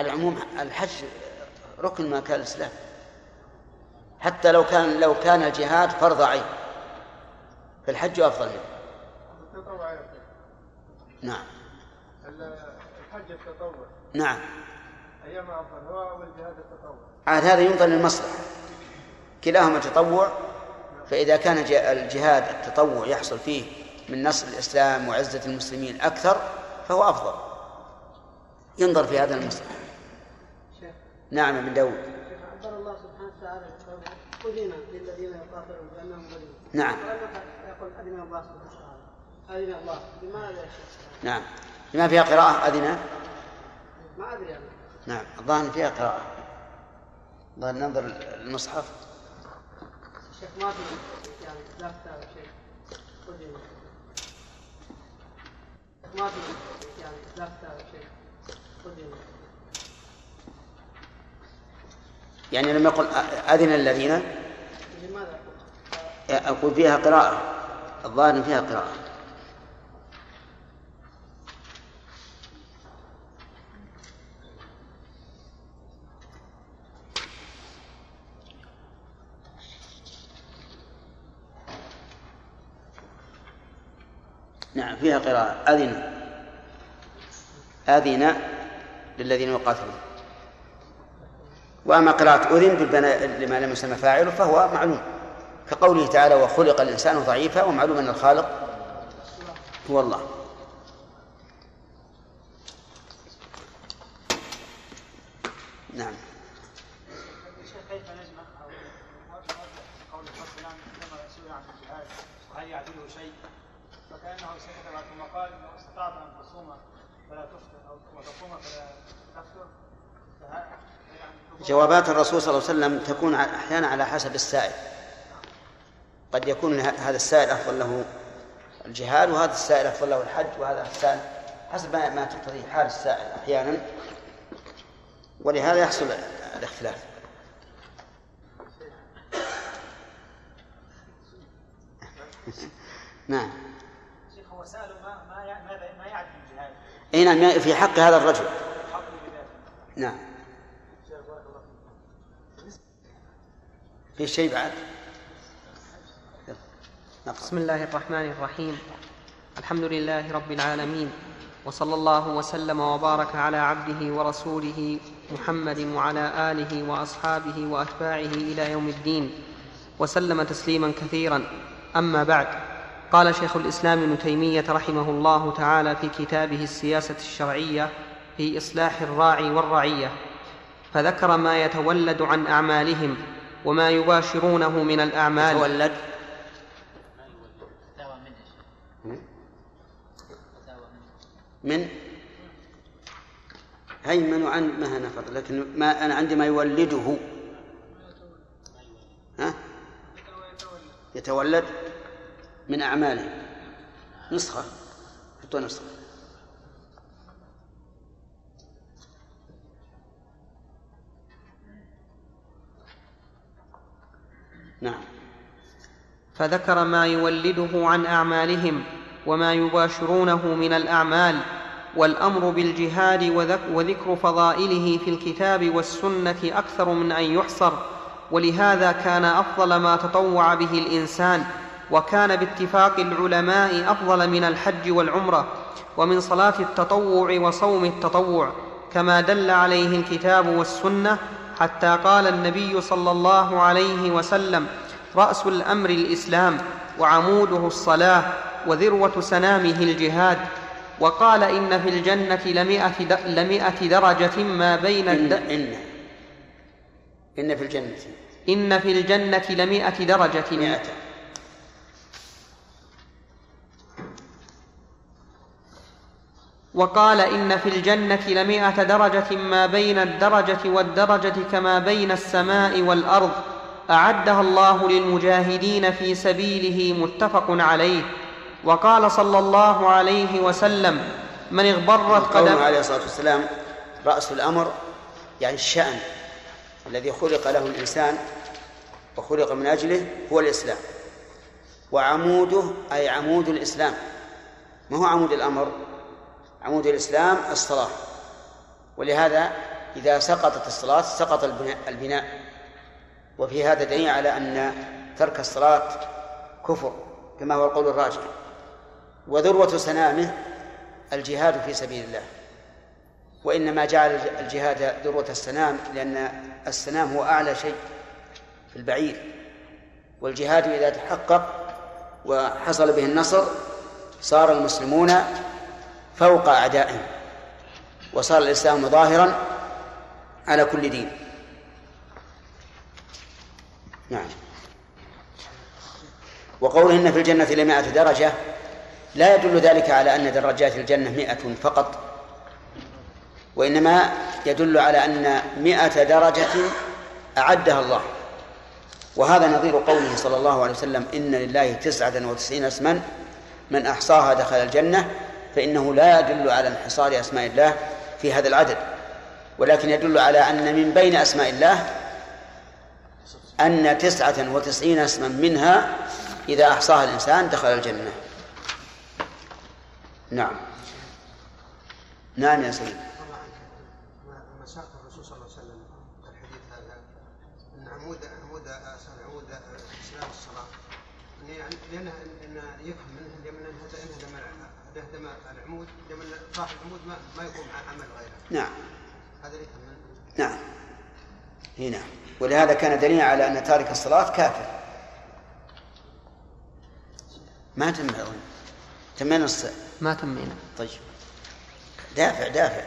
العموم الحج ركن ما كان الإسلام. حتى لو كان لو كان الجهاد فرض عين. فالحج أفضل منه. نعم. الحج التطوع نعم. أيما أفضل هو والجهاد التطوع عاد هذا ينظر للمصلحة. كلاهما تطوع. فإذا كان الجهاد التطوع يحصل فيه من نصر الإسلام وعزة المسلمين أكثر فهو أفضل. ينظر في هذا المصلحة. نعم ابن داود. عبر الله سبحانه وتعالى أذن للذين يقاتلون بأنهم ظلموا نعم. يقول أذن الله سبحانه وتعالى أذن الله. لماذا نعم. لما فيها قراءة أذن ما أدري أنا. نعم. الظاهر فيها قراءة. الظاهر ننظر المصحف. الشيخ ما في يعني لا كتاب شيء. ما. في يعني لا كتاب شيء. يعني لما يقول أذن الذين أقول فيها قراءة الظاهر فيها قراءة. نعم فيها قراءة. أذن. أذن للذين يقاتلون. وأما قراءة أذن لما لم يسمى فاعله فهو معلوم كقوله تعالى وخلق الإنسان ضعيفا ومعلوم أن الخالق هو الله. نعم كيف نجمع قول سئل عن الجهاد وهل يعدله شيء فكانه سكت بعد ثم قال لو استطعت ان تصوم فلا تفطر أو وتصوم فلا تفطر جوابات الرسول صلى الله عليه وسلم تكون أحيانا على حسب السائل. قد يكون هذا السائل أفضل له الجهاد وهذا السائل أفضل له الحج وهذا السائل حسب ما تقتضيه حال السائل أحيانا. ولهذا يحصل الاختلاف. نعم. شيخ هو سأل ما ما ما يعرف الجهاد؟ اي نعم في حق هذا الرجل. نعم. في شيء بعد؟ بسم الله الرحمن الرحيم. الحمد لله رب العالمين وصلى الله وسلم وبارك على عبده ورسوله محمد وعلى آله وأصحابه وأتباعه إلى يوم الدين وسلم تسليما كثيرا. أما بعد قال شيخ الإسلام ابن تيمية رحمه الله تعالى في كتابه السياسة الشرعية في إصلاح الراعي والرعية فذكر ما يتولد عن أعمالهم وما يباشرونه من الأعمال. يتولد. من؟ هيمن عن ما نفر لكن ما أنا عندي ما يولده. ها؟ يتولد من أعماله. نسخة. حطوا نسخة. نعم. فذكر ما يولده عن أعمالهم وما يباشرونه من الأعمال والأمر بالجهاد وذكر فضائله في الكتاب والسنة أكثر من أن يحصر ولهذا كان أفضل ما تطوع به الإنسان وكان باتفاق العلماء أفضل من الحج والعمرة ومن صلاة التطوع وصوم التطوع كما دل عليه الكتاب والسنة حتى قال النبي صلى الله عليه وسلم رأس الأمر الإسلام وعموده الصلاة وذروة سنامه الجهاد. وقال إن في الجنة لمئة, لمئة درجة ما بين إن, إن. إن في الجنة. إن في الجنة لمئة درجة. مئة. وقال إن في الجنة لمئة درجة ما بين الدرجة والدرجة كما بين السماء والأرض أعدها الله للمجاهدين في سبيله متفق عليه. وقال صلى الله عليه وسلم من اغبرت قدم عليه الصلاة والسلام رأس الأمر يعني الشأن الذي خلق له الإنسان وخلق من أجله هو الإسلام. وعموده أي عمود الإسلام. ما هو عمود الأمر؟ عمود الإسلام الصلاة. ولهذا إذا سقطت الصلاة سقط البناء وفي هذا دليل على أن ترك الصلاة كفر كما هو القول الراجح. وذروة سنامه الجهاد في سبيل الله. وإنما جعل الجهاد ذروة السنام لأن السنام هو أعلى شيء في البعير. والجهاد إذا تحقق وحصل به النصر صار المسلمون فوق أعدائهم وصار الإسلام ظاهرا على كل دين. نعم. وقوله إن في الجنة لمائة درجة لا يدل ذلك على أن درجات الجنة مئة فقط وإنما يدل على أن مئة درجة أعدها الله. وهذا نظير قوله صلى الله عليه وسلم إن لله تسعة وتسعين اسما من أحصاها دخل الجنة فإنه لا يدل على انحصار أسماء الله في هذا العدد ولكن يدل على أن من بين أسماء الله أن تسعة وتسعين اسما منها إذا أحصاها الإنسان دخل الجنة. نعم. نعم يا سيدي مساق الرسول صلى الله عليه وسلم الحديث هذا ان عمود عمود عمود اسلام الصلاه يعني لأن ان يفهم منه لمن هدم هدم العمود لمن صاحب العمود ما, ما يقوم عمل غيره. نعم. هذا نعم. هنا نعم. ولهذا كان دليلا على أن تارك الصلاة كافر. ما تم تمينا ما تمينا طيب. دافع دافع.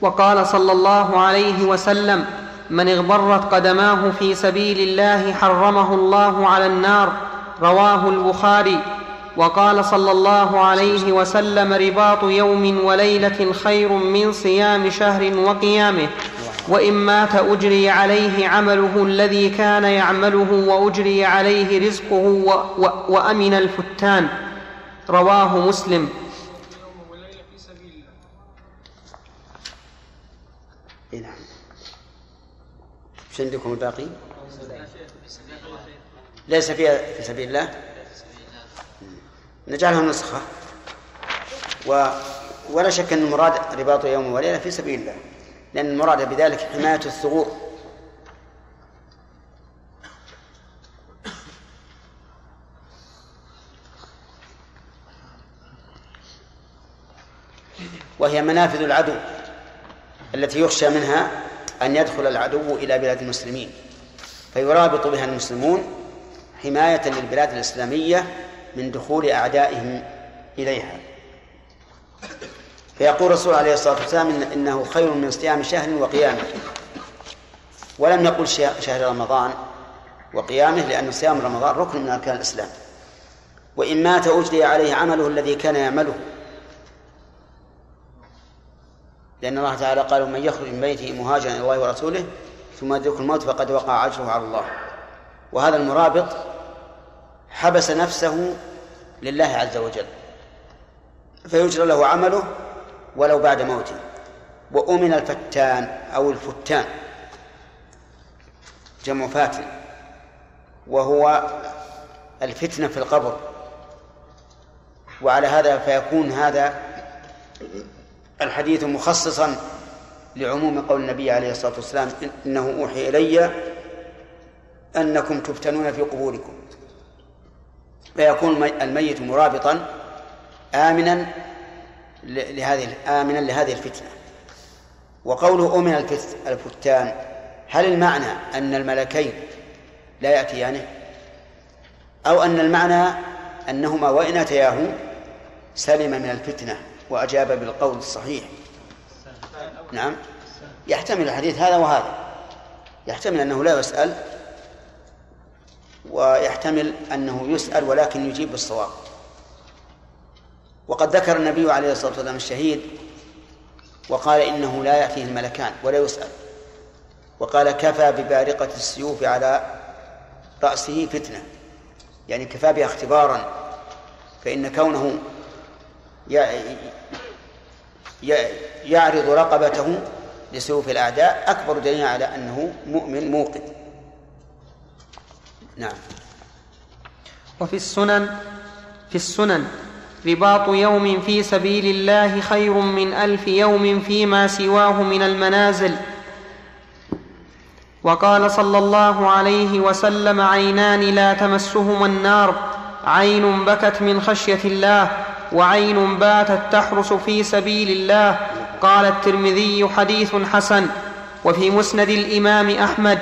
وقال صلى الله عليه وسلم من اغبرت قدماه في سبيل الله حرمه الله على النار. رواه البخاري. وقال صلى الله عليه وسلم رباط يوم وليلة خير من صيام شهر وقيامه وإن مات أجري عليه عمله الذي كان يعمله وأجري عليه رزقه وأمن الفتان. رواه مسلم. نعم. إيش عندكم الباقي؟ ليس فيها في سبيل الله. نجعلها نسخة. و ولا شك أن المراد رباط يوم وليلة في سبيل الله لأن المراد بذلك حماية الثغور. وهي منافذ العدو التي يخشى منها أن يدخل العدو إلى بلاد المسلمين فيرابط بها المسلمون حماية للبلاد الإسلامية من دخول أعدائهم إليها. فيقول الرسول عليه الصلاة والسلام إن إنه خير من صيام شهر وقيامه. ولم يقل شهر رمضان وقيامه لأن صيام رمضان ركن من أركان الإسلام. وإن مات أجري عليه عمله الذي كان يعمله. لأن الله تعالى قال من يخرج من بيته مهاجرا إلى الله ورسوله ثم يدرك الموت فقد وقع أجره على الله. وهذا المرابط حبس نفسه لله عز وجل فيجرى له عمله ولو بعد موته وأمن الفتان أو الفتان جمع فاتن وهو الفتنة في القبر. وعلى هذا فيكون هذا الحديث مخصصا لعموم قول النبي عليه الصلاة والسلام إنه أوحي إلي أنكم تفتنون في قبوركم. فيكون الميت مرابطا آمنا لهذه آمنا لهذه الفتنة. وقوله أمن الفتان هل المعنى أن الملكين لا يأتيانه أو أن المعنى أنهما وإن أتياه سلم من الفتنة وأجاب بالقول الصحيح؟ نعم. يحتمل الحديث هذا وهذا. يحتمل أنه لا يسأل ويحتمل أنه يسأل ولكن يجيب بالصواب وقد ذكر النبي عليه الصلاة والسلام الشهيد وقال إنه لا يأتيه الملكان ولا يسأل. وقال كفى ببارقة السيوف على رأسه فتنة. يعني كفى بها اختبارا. فإن كونه يعرض رقبته لسيوف الأعداء أكبر دليل على أنه مؤمن موقن. نعم. وفي السنن في السنن رباط يوم في سبيل الله خير من ألف يوم فيما سواه من المنازل. وقال صلى الله عليه وسلم عينان لا تمسهما النار عين بكت من خشية الله وعين باتت تحرس في سبيل الله. قال الترمذي حديث حسن وفي مسند الإمام أحمد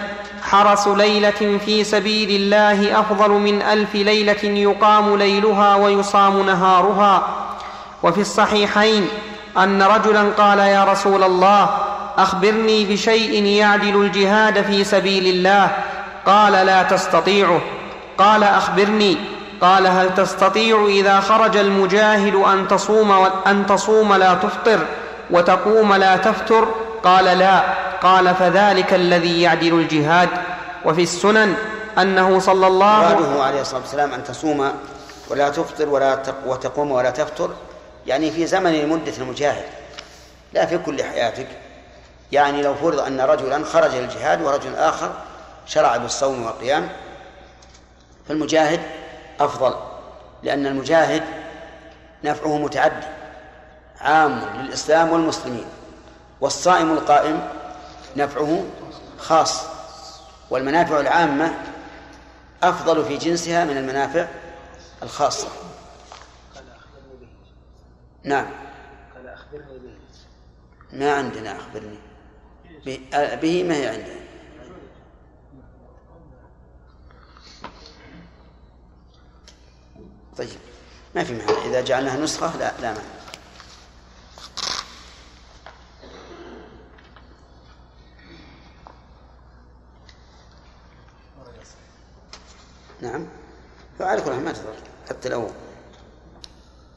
حرس ليلة في سبيل الله أفضل من ألف ليلة يقام ليلها ويصام نهارها. وفي الصحيحين أن رجلا قال يا رسول الله أخبرني بشيء يعدل الجهاد في سبيل الله. قال لا تستطيعه. قال أخبرني. قال هل تستطيع إذا خرج المجاهد أن تصوم أن تصوم لا تفطر وتقوم لا تفتر قال لا قال فذلك الذي يعدل الجهاد. وفي السنن أنه صلى الله عليه الصلاة والسلام أن تصوم ولا تفطر ولا وتقوم ولا تفطر يعني في زمن مده المجاهد لا في كل حياتك. يعني لو فرض أن رجلا خرج للجهاد ورجل آخر شرع بالصوم والقيام فالمجاهد أفضل لأن المجاهد نفعه متعدي عام للإسلام والمسلمين. والصائم القائم نفعه خاص والمنافع العامة أفضل في جنسها من المنافع الخاصة. نعم. قال أخبرني به ما عندنا أخبرني. به ما هي عندنا؟ طيب ما في معنى. إذا جعلناها نسخة لا لا معنى نعم فعلى كل ما تضر حتى لو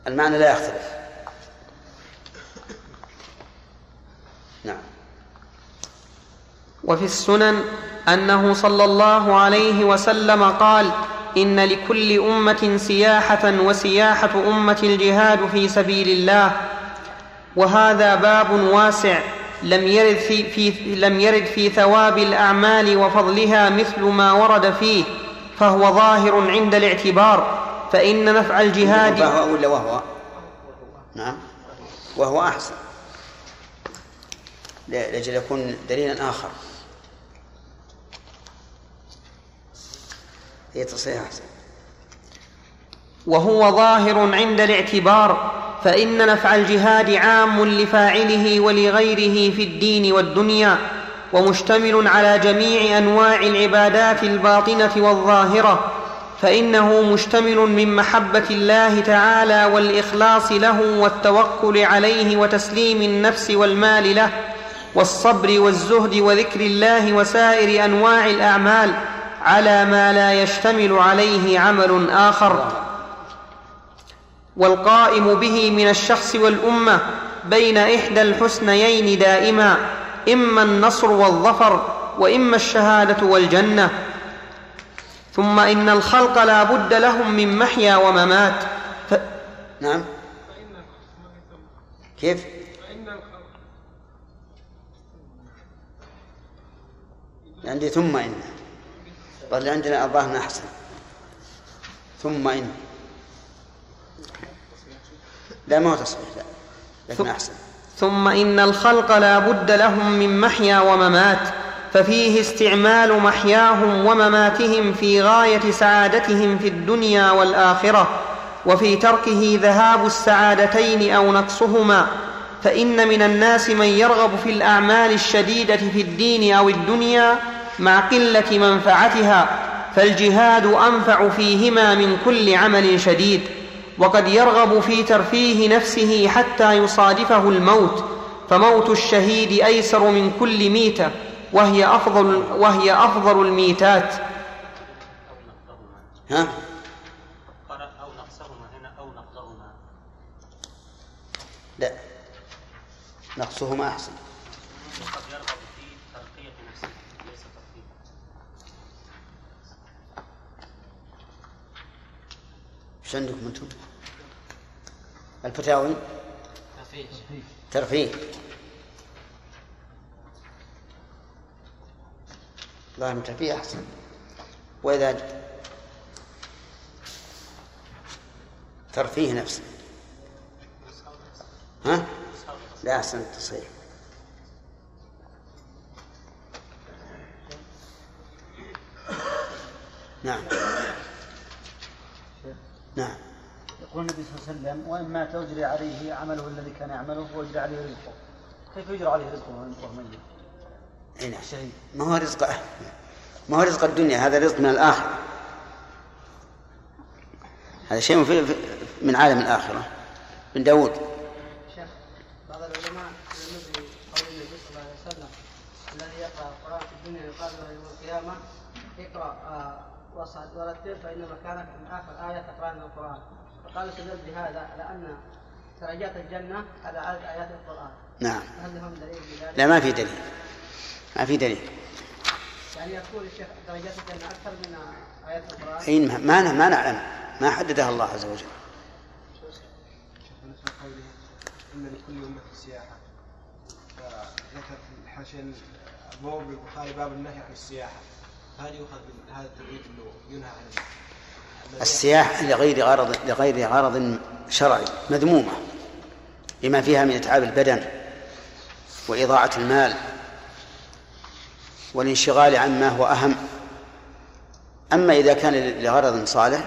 المعنى لا يختلف. نعم. وفي السنن أنه صلى الله عليه وسلم قال إن لكل أمة سياحة وسياحة أمة الجهاد في سبيل الله وهذا باب واسع لم يرد في, في لم يرد في ثواب الأعمال وفضلها مثل ما ورد فيه. فهو ظاهر عند الاعتبار فإن نفع الجهاد فهو ولا وهو؟ نعم. وهو أحسن. لأجل يكون دليلا آخر. هي تصحيح أحسن. وهو ظاهر عند الاعتبار فإن نفع الجهاد عام لفاعله ولغيره في الدين والدنيا ومشتمل على جميع أنواع العبادات الباطنة والظاهرة فإنه مشتمل من محبة الله تعالى والإخلاص له والتوكل عليه وتسليم النفس والمال له والصبر والزهد وذكر الله وسائر أنواع الأعمال على ما لا يشتمل عليه عمل آخر. والقائم به من الشخص والأمة بين إحدى الحسنيين دائما إما النصر والظفر وإما الشهادة والجنة. ثم إن الخلق لا بد لهم من محيا وممات. ف... نعم. كيف؟ عندي ثم إن. بل عندنا الظاهر أحسن. ثم إن. لا ما هو تصحيح. لا لكن أحسن. ثم إن الخلق لا بد لهم من محيا وممات ففيه استعمال محياهم ومماتهم في غاية سعادتهم في الدنيا والآخرة وفي تركه ذهاب السعادتين أو نقصهما فإن من الناس من يرغب في الأعمال الشديدة في الدين أو الدنيا مع قلة منفعتها فالجهاد أنفع فيهما من كل عمل شديد. وقد يرغب في ترفيه نفسه حتى يصادفه الموت فموت الشهيد أيسر من كل ميتة وهي أفضل وهي أفضل الميتات. ها؟ أو نقصهما هنا أو لا نقصهما أحسن. وقد يرغب في ترقية نفسه ليس ترقية إيش عندكم أنتم؟ الفتاوي؟ ترفيه. ظاهر من ترفيه أحسن. وإذا ترفيه نفسه. ها؟ لا أحسن التصحيح. نعم. نعم. يقول النبي صلى الله عليه وسلم وإن مات أجري عليه عمله الذي كان يعمله وأجري عليه رزقه. كيف يجرى عليه رزقه وهو ميت؟ أي نعم شهيد ما هو رزق؟ ما هو رزق الدنيا؟ هذا رزق من الآخرة. هذا شيء في في- من عالم الآخرة. من داود شيخ بعض العلماء قول النبي صلى الله عليه وسلم الذي يقرأ القران في الدنيا يقال له يوم آه، وصل ورتل فان مكانك من آخر آية تقرا من القرآن. فقال استدل بهذا على ان درجات الجنة على عدد آيات القرآن. نعم. هل لهم دليل بذلك؟ لا ما في دليل. ما في دليل. يعني يقول الشيخ درجات الجنة أكثر من آيات القرآن؟ أي ما ما ما نعلم. ما حددها الله عز وجل. لقوله إن لكل أمة سياحة. فذكر في الحاشية أبواب البخاري باب النهي عن السياحة. هل يؤخذ من هذا التدريب أنه ينهى عن ال- السياحة لغير غرض لغير غرض شرعي مذمومة لما فيها من إتعاب البدن وإضاعة المال والانشغال عما هو أهم. أما إذا كان لغرض صالح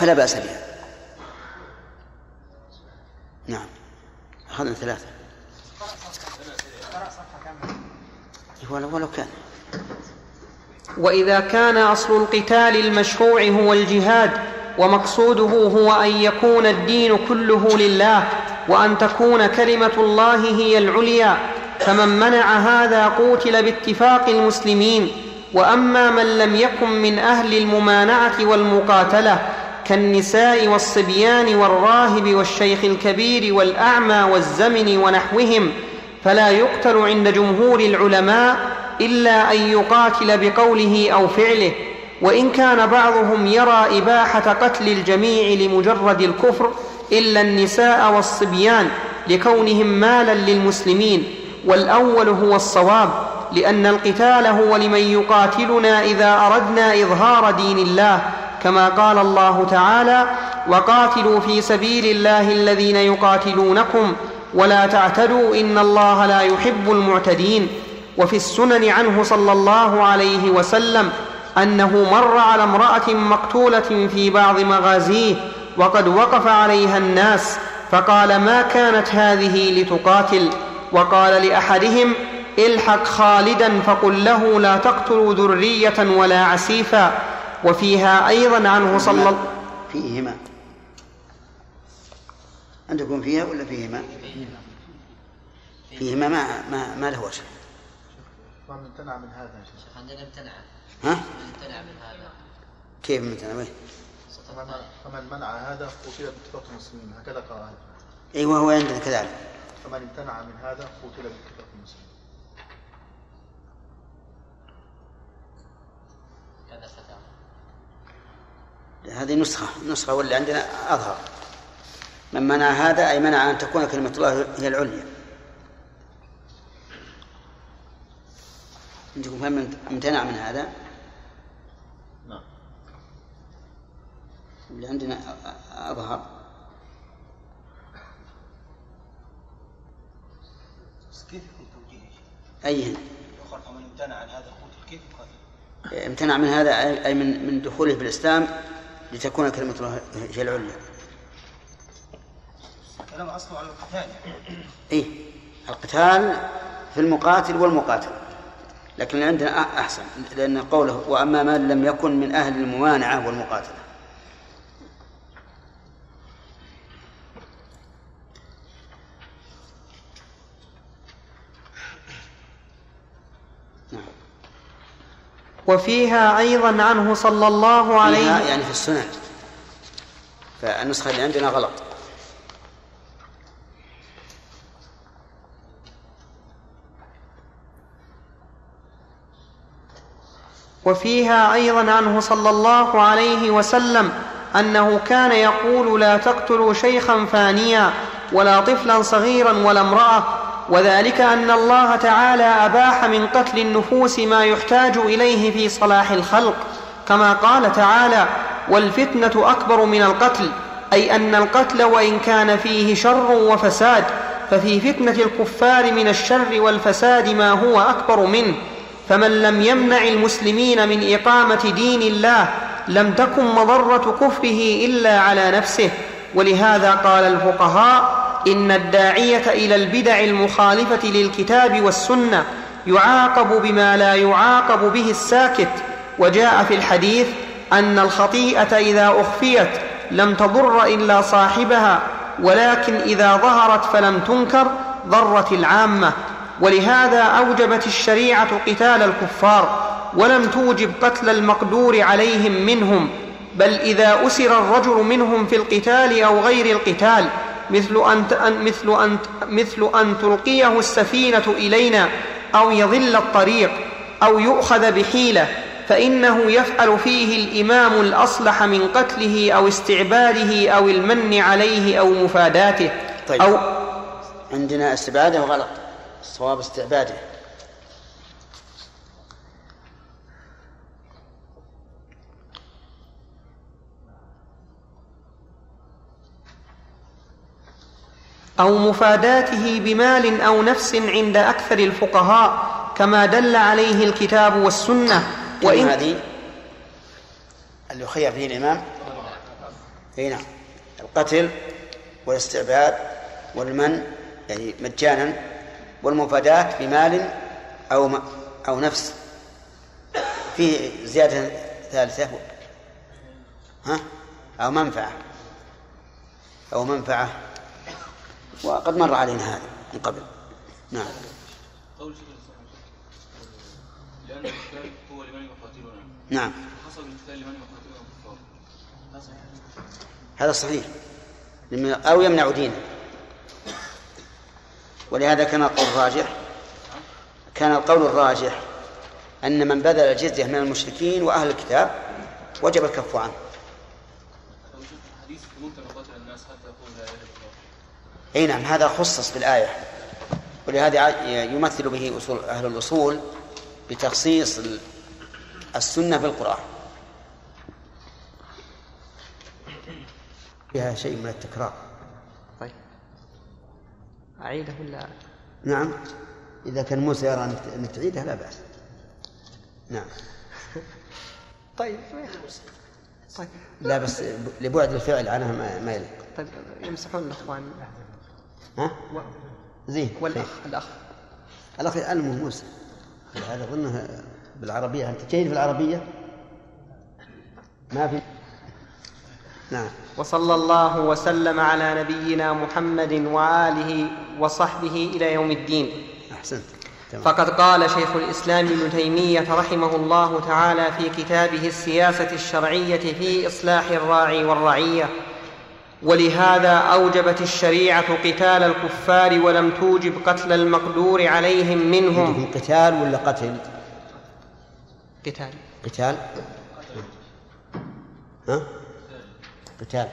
فلا بأس بها. نعم. أخذنا ثلاثة. ولو ولو كان. وإذا كان أصل القتال المشروع هو الجهاد ومقصوده هو أن يكون الدين كله لله وأن تكون كلمة الله هي العليا فمن منع هذا قوتل باتفاق المسلمين. وأما من لم يكن من أهل الممانعة والمقاتلة كالنساء والصبيان والراهب والشيخ الكبير والأعمى والزمن ونحوهم فلا يقتل عند جمهور العلماء إلا أن يقاتل بقوله أو فعله وإن كان بعضهم يرى إباحة قتل الجميع لمجرد الكفر إلا النساء والصبيان لكونهم مالا للمسلمين والأول هو الصواب لأن القتال هو لمن يقاتلنا إذا أردنا إظهار دين الله كما قال الله تعالى وقاتلوا في سبيل الله الذين يقاتلونكم ولا تعتدوا إن الله لا يحب المعتدين وفي السنن عنه صلى الله عليه وسلم أنه مر على امرأة مقتولة في بعض مغازيه وقد وقف عليها الناس فقال ما كانت هذه لتقاتل؟ وقال لأحدهم الحق خالدا فقل له لا تقتلوا ذرية ولا عسيفا. وفيها أيضا عنه صلى الله فيهما. عندكم فيها ولا فيهما؟ فيهما ما ما, ما له وجه. من امتنع من هذا يا شيخ. عندنا امتنع. ها؟ امتنع من هذا. كيف مثلا وين؟ فمن, فمن منع هذا قتل باتفاق المسلمين. هكذا قال أيوه هو عندنا كذلك. فمن امتنع من هذا قتل باتفاق المسلمين. هذه نسخة. نسخة واللي عندنا أظهر. من منع هذا أي منع أن تكون كلمة الله هي العليا. عندكم فهم امتنع من هذا؟ نعم. اللي عندنا أظهر. بس كيف يكون توجيه؟ يقال فمن امتنع عن هذا قتل كيف يقاتل؟ امتنع من هذا أي أي من من دخوله في الإسلام لتكون كلمة الله هي العليا. كلام اصله على القتال. إيه. القتال في المقاتل والمقاتل. لكن عندنا أحسن لأن قوله وأما من لم يكن من أهل الممانعة والمقاتلة. نعم. وفيها أيضا عنه صلى الله عليه فيها يعني في السنن. فالنسخة اللي عندنا غلط. وفيها أيضا عنه صلى الله عليه وسلم أنه كان يقول لا تقتلوا شيخا فانيا ولا طفلا صغيرا ولا امرأة وذلك أن الله تعالى أباح من قتل النفوس ما يحتاج إليه في صلاح الخلق. كما قال تعالى والفتنة أكبر من القتل أي أن القتل وإن كان فيه شر وفساد ففي فتنة الكفار من الشر والفساد ما هو أكبر منه. فمن لم يمنع المسلمين من إقامة دين الله لم تكن مضرة كفره إلا على نفسه. ولهذا قال الفقهاء إن الداعية إلى البدع المخالفة للكتاب والسنة يعاقب بما لا يعاقب به الساكت. وجاء في الحديث أن الخطيئة إذا أخفيت لم تضر إلا صاحبها ولكن إذا ظهرت فلم تنكر ضرت العامة. ولهذا أوجبت الشريعة قتال الكفار ولم توجب قتل المقدور عليهم منهم بل إذا أسر الرجل منهم في القتال أو غير القتال مثل أن, مثل أن, مثل أن تلقيه السفينة إلينا أو يضل الطريق أو يؤخذ بحيلة فإنه يفعل فيه الإمام الأصلح من قتله أو استعباده أو المن عليه أو مفاداته. طيب. أو عندنا استبعاده غلط؟ الصواب استعباده. أو مفاداته بمال أو نفس عند أكثر الفقهاء كما دل عليه الكتاب والسنة. وإن هذه اللي يخير فيه الإمام. أي نعم. القتل والاستعباد والمن يعني مجانا. والمفاداة بمال أو أو نفس. فيه زيادة ثالثة. ها؟ أو منفعة. أو منفعة. وقد مر علينا هذا من قبل. نعم. قول لأن القتال هو لمن يقاتلنا نعم. حصل القتال لمن يقاتلنا الكفار هذا صحيح. أو يمنع دينه. ولهذا كان القول الراجح كان القول الراجح أن من بذل الجزية من المشركين وأهل الكتاب وجب الكف عنه. إي نعم هذا خصص بالآية. ولهذا يمثل به أصول أهل الأصول بتخصيص السنة بالقرآن فيها شيء من التكرار. أعيده ولا؟ نعم. إذا كان موسى يرى أنك تعيده لا بأس. نعم. طيب طيب. لا بس لبعد الفعل عنها ما يليق. طيب يمسحون الإخوان. ها؟ زين. والأخ الأخ. الأخ يعلمه موسى. هذا أظنه بالعربية. أنت جيد في العربية؟ ما في؟ نعم. وصلى الله وسلم على نبينا محمد وآله وصحبه إلى يوم الدين. أحسنت. تمام. فقد قال شيخ الإسلام ابن تيمية رحمه الله تعالى في كتابه السياسة الشرعية في إصلاح الراعي والرعية ولهذا أوجبت الشريعة قتال الكفار ولم توجب قتل المقدور عليهم منهم. قتال ولا قتل؟ قتال. قتال. ها؟ قتال.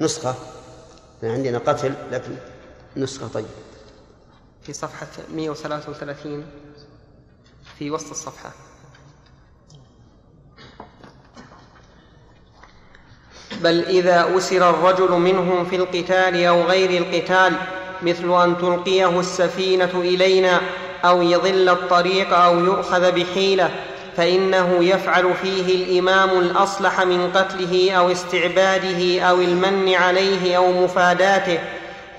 نسخة. عندنا قتل لكن نسخة طيب في صفحة 133 في وسط الصفحة. بل إذا أسر الرجل منهم في القتال أو غير القتال مثل أن تلقيه السفينة إلينا أو يضل الطريق أو يؤخذ بحيلة فإنه يفعل فيه الإمام الأصلح من قتله أو استعباده أو المن عليه أو مفاداته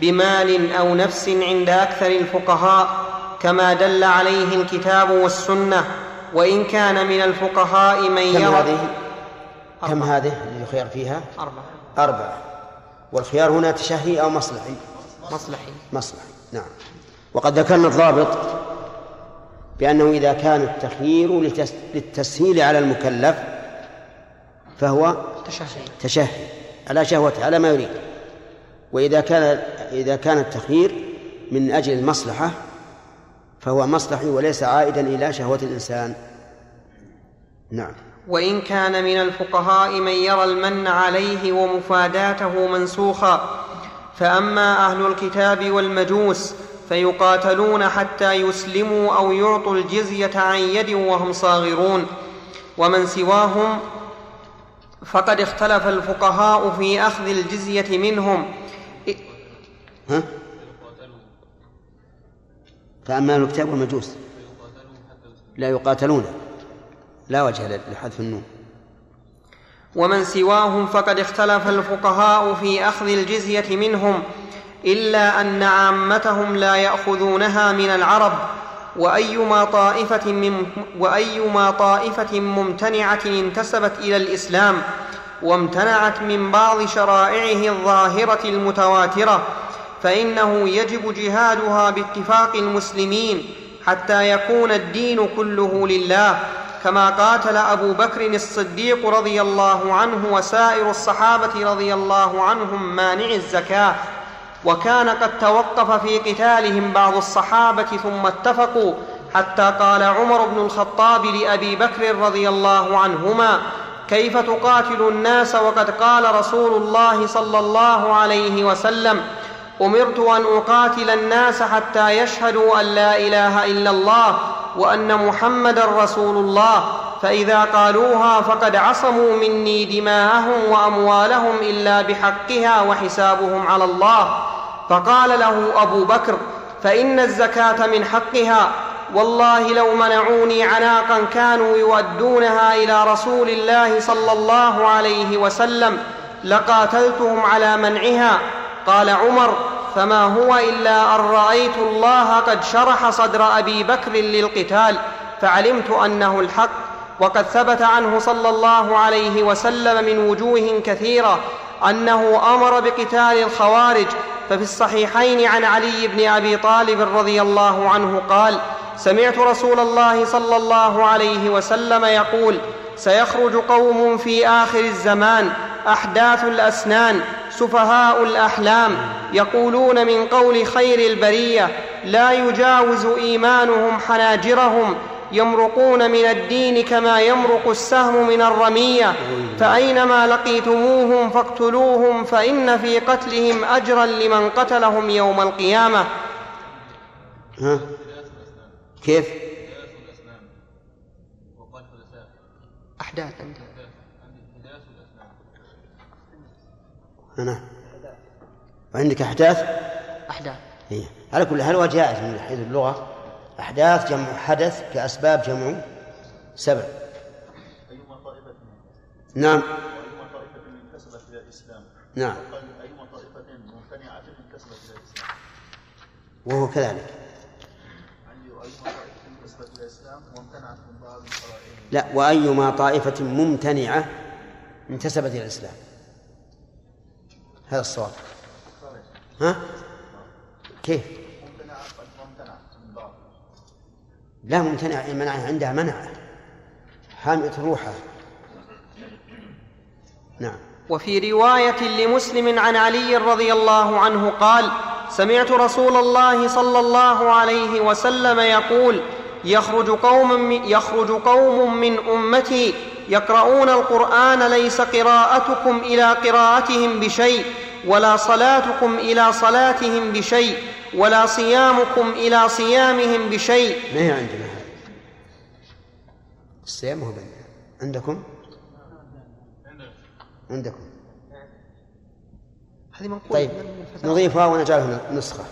بمال أو نفس عند أكثر الفقهاء كما دل عليه الكتاب والسنة. وإن كان من الفقهاء من يرى كم هذه اللي يخير فيها؟ أربعة. أربعة. والخيار هنا تشهي أو مصلحي؟ مصلحي. مصلحي. نعم. وقد ذكرنا الضابط بأنه إذا كان التخيير للتسهيل على المكلف فهو تشهي تشهي على شهوته على ما يريد. وإذا كان إذا كان التخيير من أجل المصلحة فهو مصلحي وليس عائدا إلى شهوة الإنسان. نعم. وإن كان من الفقهاء من يرى المن عليه ومفاداته منسوخا فأما أهل الكتاب والمجوس فيقاتلون حتى يسلموا أو يعطوا الجزية عن يد وهم صاغرون. ومن سواهم فقد اختلف الفقهاء في أخذ الجزية منهم. ها؟ فأما أهل الكتاب والمجوس. لا يقاتلون. لا وجه لحذف النون. ومن سواهم فقد اختلف الفقهاء في أخذ الجزية منهم. إلا أن عامتهم لا يأخذونها من العرب وأيما طائفة من وأيما طائفة ممتنعة انتسبت إلى الإسلام وامتنعت من بعض شرائعه الظاهرة المتواترة فإنه يجب جهادها باتفاق المسلمين حتى يكون الدين كله لله كما قاتل أبو بكر الصديق رضي الله عنه وسائر الصحابة رضي الله عنهم مانع الزكاة. وكان قد توقف في قتالهم بعض الصحابة ثم اتفقوا حتى قال عمر بن الخطاب لأبي بكر رضي الله عنهما كيف تقاتل الناس وقد قال رسول الله صلى الله عليه وسلم أمرت أن أقاتل الناس حتى يشهدوا أن لا إله إلا الله وأن محمدا رسول الله فإذا قالوها فقد عصموا مني دماءهم وأموالهم إلا بحقها وحسابهم على الله. فقال له أبو بكر فإن الزكاة من حقها. والله لو منعوني عناقا كانوا يؤدونها إلى رسول الله صلى الله عليه وسلم لقاتلتهم على منعها. قال عمر فما هو إلا أن رأيت الله قد شرح صدر أبي بكر للقتال فعلمت أنه الحق وقد ثبت عنه صلى الله عليه وسلم من وجوه كثيرة أنه أمر بقتال الخوارج. ففي الصحيحين عن علي بن أبي طالب رضي الله عنه قال سمعت رسول الله صلى الله عليه وسلم يقول سيخرج قوم في آخر الزمان أحداث الأسنان سفهاء الأحلام يقولون من قول خير البرية لا يجاوز إيمانهم حناجرهم يمرقون من الدين كما يمرق السهم من الرمية. فأينما لقيتموهم فاقتلوهم فإن في قتلهم أجرا لمن قتلهم يوم القيامة. ها؟ كيف؟ أحداث أنا. وعندك أحداث؟ أحداث. هي. على كل هو جائز من حيث اللغة. أحداث جمع حدث كأسباب جمع سبب أيما طائفة نعم. وأيما طائفة انتسبت إلى الإسلام نعم. أيما طائفة ممتنعة انتسبت إلى الإسلام وهو كذلك. لا وأيما طائفة ممتنعة انتسبت إلى الإسلام. هذا الصواب. ها؟ كيف؟ لا ممتنع. منع عندها منع. حامية روحها. نعم. وفي رواية لمسلم عن علي رضي الله عنه قال سمعت رسول الله صلى الله عليه وسلم يقول يخرج قوم يخرج قوم من أمتي يقرؤون القرآن ليس قراءتكم إلى قراءتهم بشيء ولا صلاتكم إلى صلاتهم بشيء ولا صيامكم إلى صيامهم بشيء. ما هي عندنا هذه؟ الصيام هو بيننا عندكم؟ عندكم. هذه منقولة طيب. نضيفها ونجعلها نسخة.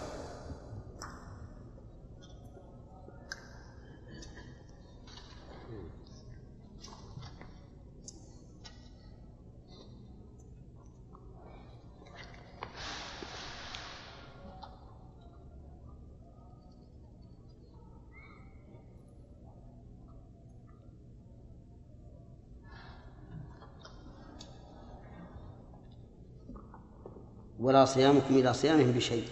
ولا صيامكم إلى صيامهم بشيء.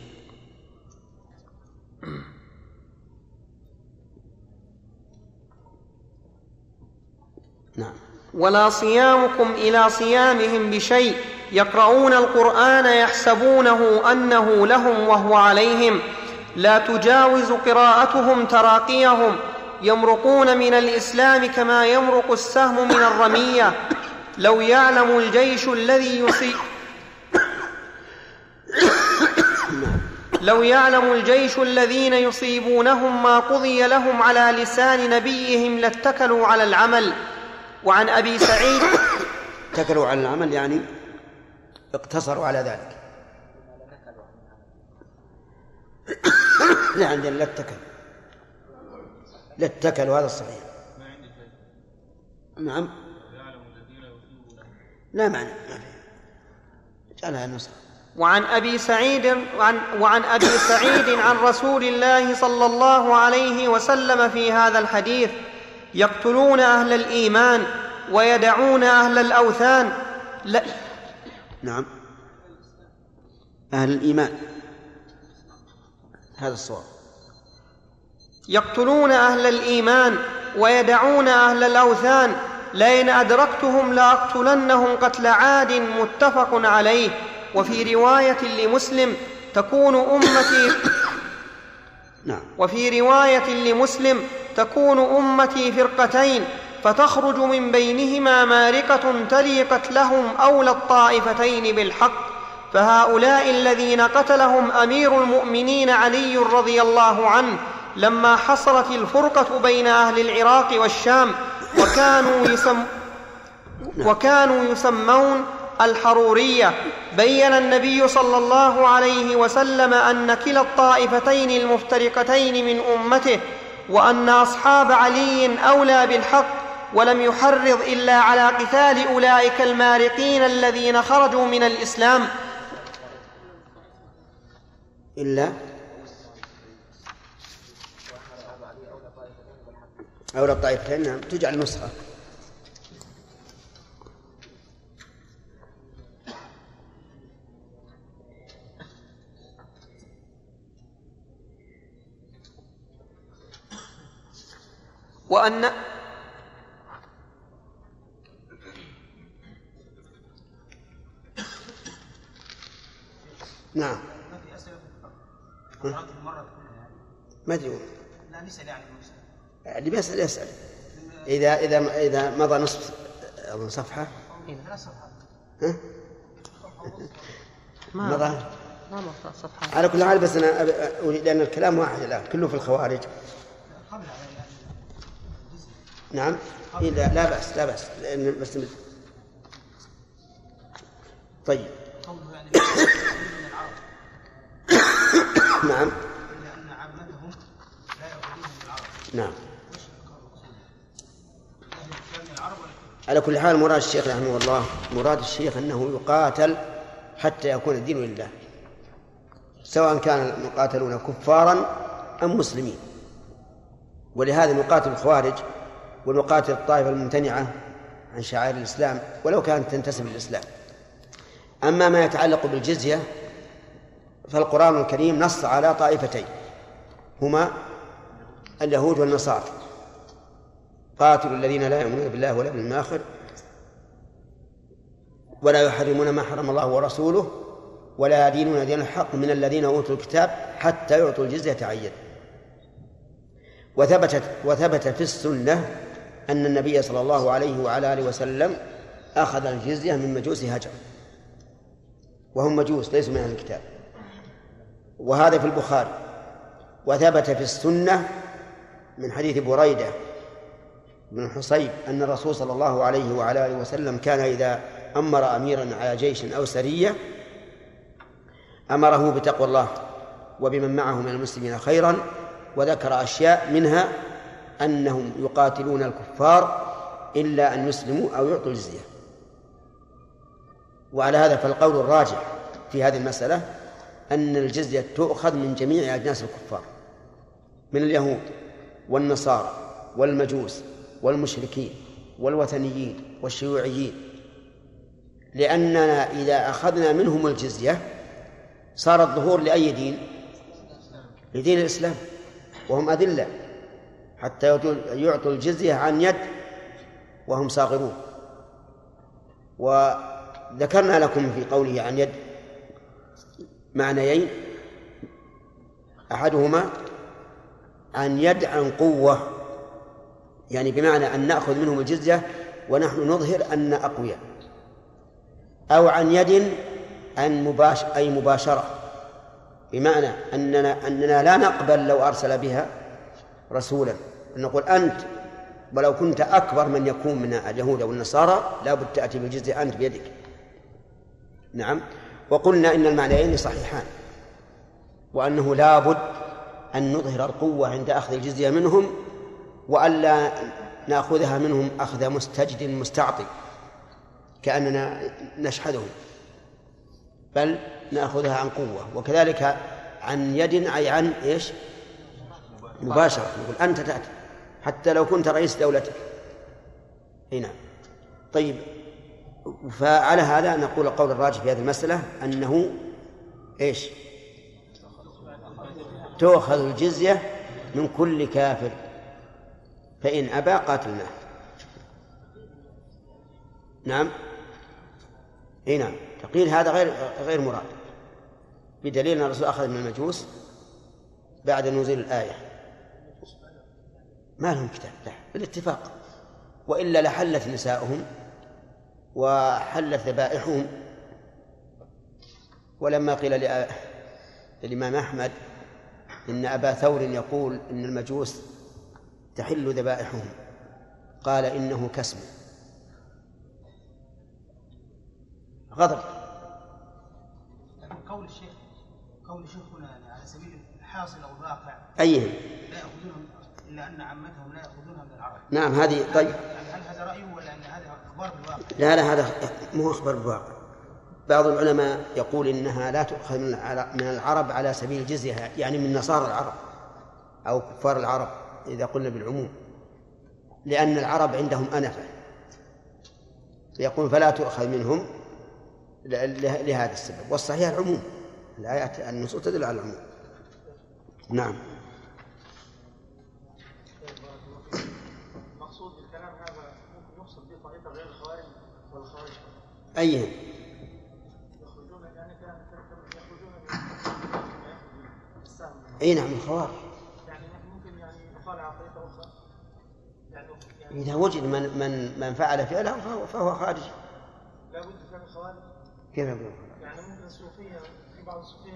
نعم. ولا صيامكم إلى صيامهم بشيء. يقرؤون القرآن يحسبونه أنه لهم وهو عليهم. لا تجاوز قراءتهم تراقيهم. يمرقون من الإسلام كما يمرق السهم من الرمية. لو يعلم الجيش الذي يصيب لو يعلم الجيش الذين يصيبونهم ما قضي لهم على لسان نبيهم لاتكلوا على العمل. وعن أبي سعيد اتكلوا على العمل يعني اقتصروا على ذلك. لا عندنا لا اتكل لا اتكل وهذا الصحيح. نعم. لا معنى ما في. جعلها نسخة. وعن أبي سعيد وعن, وعن أبي سعيد عن رسول الله صلى الله عليه وسلم في هذا الحديث يقتلون أهل الإيمان ويدعون أهل الأوثان. لا. نعم. أهل الإيمان. هذا الصواب. يقتلون أهل الإيمان ويدعون أهل الأوثان. لئن أدركتهم لأقتلنهم قتل عاد متفق عليه. وفي رواية لمسلم تكون أمتي نعم. وفي رواية لمسلم تكون أمتي فرقتين فتخرج من بينهما مارقة تلي قتلهم أولى الطائفتين بالحق فهؤلاء الذين قتلهم أمير المؤمنين علي رضي الله عنه لما حصلت الفرقة بين أهل العراق والشام وكانوا يسم وكانوا يسمون الحرورية. بين النبي صلى الله عليه وسلم أن كلا الطائفتين المفترقتين من أمته وأن أصحاب علي أولى بالحق ولم يحرض إلا على قتال أولئك المارقين الذين خرجوا من الإسلام. إلا أولى الطائفتين نعم تجعل نسخة. وأن نعم. ما في الفقه مرة ما أدري. لا نسأل يعني اللي بيسأل يسأل. إذا إذا إذا مضى نصف أظن صفحة. ثلاث صفحات. ها؟ ما مضى؟ ما مضى صفحة. على كل حال بس أنا أريد لأن الكلام واحد الآن كله في الخوارج. قبل يعني نعم. إيه لا, لا بأس لا بأس لأن بس طيب. نعم. ان عامتهم لا العرب نعم. على كل حال مراد الشيخ رحمه الله مراد الشيخ أنه يقاتل حتى يكون الدين لله سواء كان المقاتلون كفارا أم مسلمين. ولهذا نقاتل الخوارج ونقاتل الطائفة الممتنعة عن شعائر الإسلام ولو كانت تنتسب للإسلام. أما ما يتعلق بالجزية فالقرآن الكريم نص على طائفتين هما اليهود والنصارى. قاتلوا الذين لا يؤمنون بالله ولا باليوم الآخر ولا يحرمون ما حرم الله ورسوله ولا يدينون دين الحق من الذين أوتوا الكتاب حتى يعطوا الجزية عن وثبتت وثبت في السنة أن النبي صلى الله عليه وعلى آله وسلم أخذ الجزية من مجوس هجر. وهم مجوس ليسوا من أهل الكتاب. وهذا في البخاري. وثبت في السنة من حديث بريدة بن حصيب أن الرسول صلى الله عليه وعلى آله وسلم كان إذا أمر أميرا على جيش أو سرية أمره بتقوى الله وبمن معه من المسلمين خيرا وذكر أشياء منها أنهم يقاتلون الكفار إلا أن يسلموا أو يعطوا الجزية. وعلى هذا فالقول الراجح في هذه المسألة أن الجزية تؤخذ من جميع أجناس الكفار من اليهود والنصارى والمجوس والمشركين والوثنيين والشيوعيين. لأننا إذا أخذنا منهم الجزية صار الظهور لأي دين؟ لدين الإسلام. وهم أذلة. حتى يعطوا الجزية عن يد وهم صاغرون. وذكرنا لكم في قوله عن يد معنيين. أحدهما عن يد عن قوة يعني بمعنى أن نأخذ منهم الجزية ونحن نظهر أن أقوياء. أو عن يد أن مباش أي مباشرة بمعنى أننا أننا لا نقبل لو أرسل بها رسولا. نقول أنت ولو كنت أكبر من يكون من اليهود أو النصارى لابد تأتي بالجزية أنت بيدك. نعم. وقلنا إن المعنيين صحيحان. وأنه لابد أن نظهر القوة عند أخذ الجزية منهم وألا نأخذها منهم أخذ مستجد مستعطي كأننا نشحذهم بل نأخذها عن قوة. وكذلك عن يد أي عن إيش؟ مباشرة. نقول أنت تأتي. حتى لو كنت رئيس دولتك. هنا نعم. طيب فعلى هذا نقول القول الراجح في هذه المسألة أنه إيش؟ تؤخذ الجزية من كل كافر. فإن أبى قاتلناه. نعم؟ إي نعم. تقييد هذا غير غير مراد. بدليل أن الرسول أخذ من المجوس بعد نزول الآية. ما لهم كتاب لا بالاتفاق. وإلا لحلت نساؤهم وحلت ذبائحهم. ولما قيل للإمام أحمد إن أبا ثور يقول إن المجوس تحل ذبائحهم قال إنه كسب. غضب. لكن قول الشيخ قول يعني على سبيل الحاصل أو الواقع أيهم؟ لا يأخذونهم إلا أن عمتهم لا يأخذونها من العرب. نعم هذه طيب. هل هذا رأيه ولا أن هذا أخبار بالواقع؟ لا لا هذا مو أخبار بالواقع بعض العلماء يقول إنها لا تؤخذ من الع- من العرب على سبيل الجزية يعني من نصارى العرب أو كفار العرب إذا قلنا بالعموم. لأن العرب عندهم أنفة. يقول فلا تؤخذ منهم لهذا السبب. والصحيح العموم. الآيات النصوص تدل على العموم. نعم المقصود بالكلام هذا ممكن يقصد به طائفه غير الخوارج والخوارج أيهم يخرجون يعني كان كان- يخرجون من السهم أي نعم الخوارج يعني ممكن يعني يقال على طائفه أخرى يعني يعني إذا وجد من من من فعل فعله فهو, فهو خارج. لابد فعل الخوارج كيف يقول؟ يعني ممكن الصوفيه في بعض الصوفيه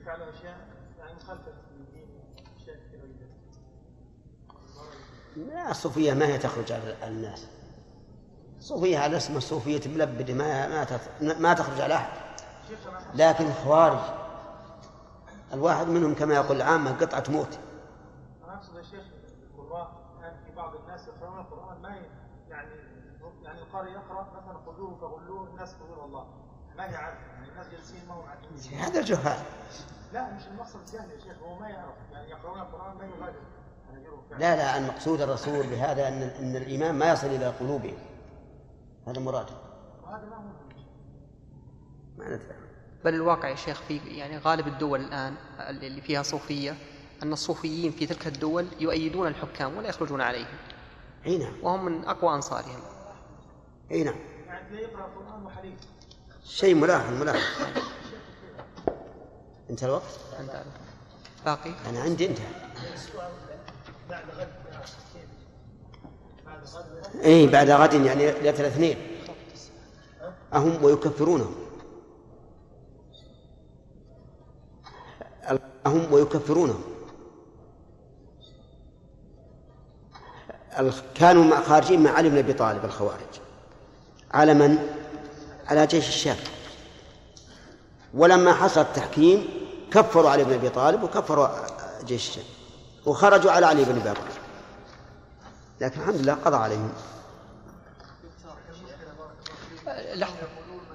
يفعلوا اشياء يعني مخالفه للدين اشياء كثيره جدا لا الصوفية ما هي تخرج على الناس. الصوفية على اسم الصوفية ملبدة ما ما تخ- ما تخرج على أحد. لكن الخوارج الواحد منهم كما يقول العامة قطعة موت. أنا أقصد يا شيخ القراء يعني في بعض الناس القرآن ما يعني يعني القارئ يقرأ مثلا خذوه فغلوه الناس تقول ما يعرف يعني الناس جالسين ما هم عارفين هذا الجهال. لا مش المقصد الجهل يا شيخ هو ما يعرف. يعني يقرؤون القرآن ما يغادر. لا لا المقصود الرسول بهذا أن أن الإيمان ما يصل إلى قلوبهم. هذا مراده وهذا ما هو ما ندري. بل الواقع يا شيخ في يعني غالب الدول الآن اللي فيها صوفية أن الصوفيين في تلك الدول يؤيدون الحكام ولا يخرجون عليهم. أي نعم. وهم من أقوى أنصارهم. أي نعم. يعني تلاقيه يقرأ القرآن وحليف شيء ملاحظ ملاحظ. انتهى الوقت؟ أنت باقي؟ أنا عندي انتهى. بعد غد. اي بعد غد يعني ليلة الاثنين. أهم ويكفرونهم أهم ويكفرونهم كانوا خارجين مع علي بن أبي طالب الخوارج. على من؟ على جيش الشام. ولما حصل التحكيم كفروا علي بن أبي طالب وكفروا جيش الشام. وخرجوا على علي بن ابي طالب لكن الحمد لله قضى عليهم لحظة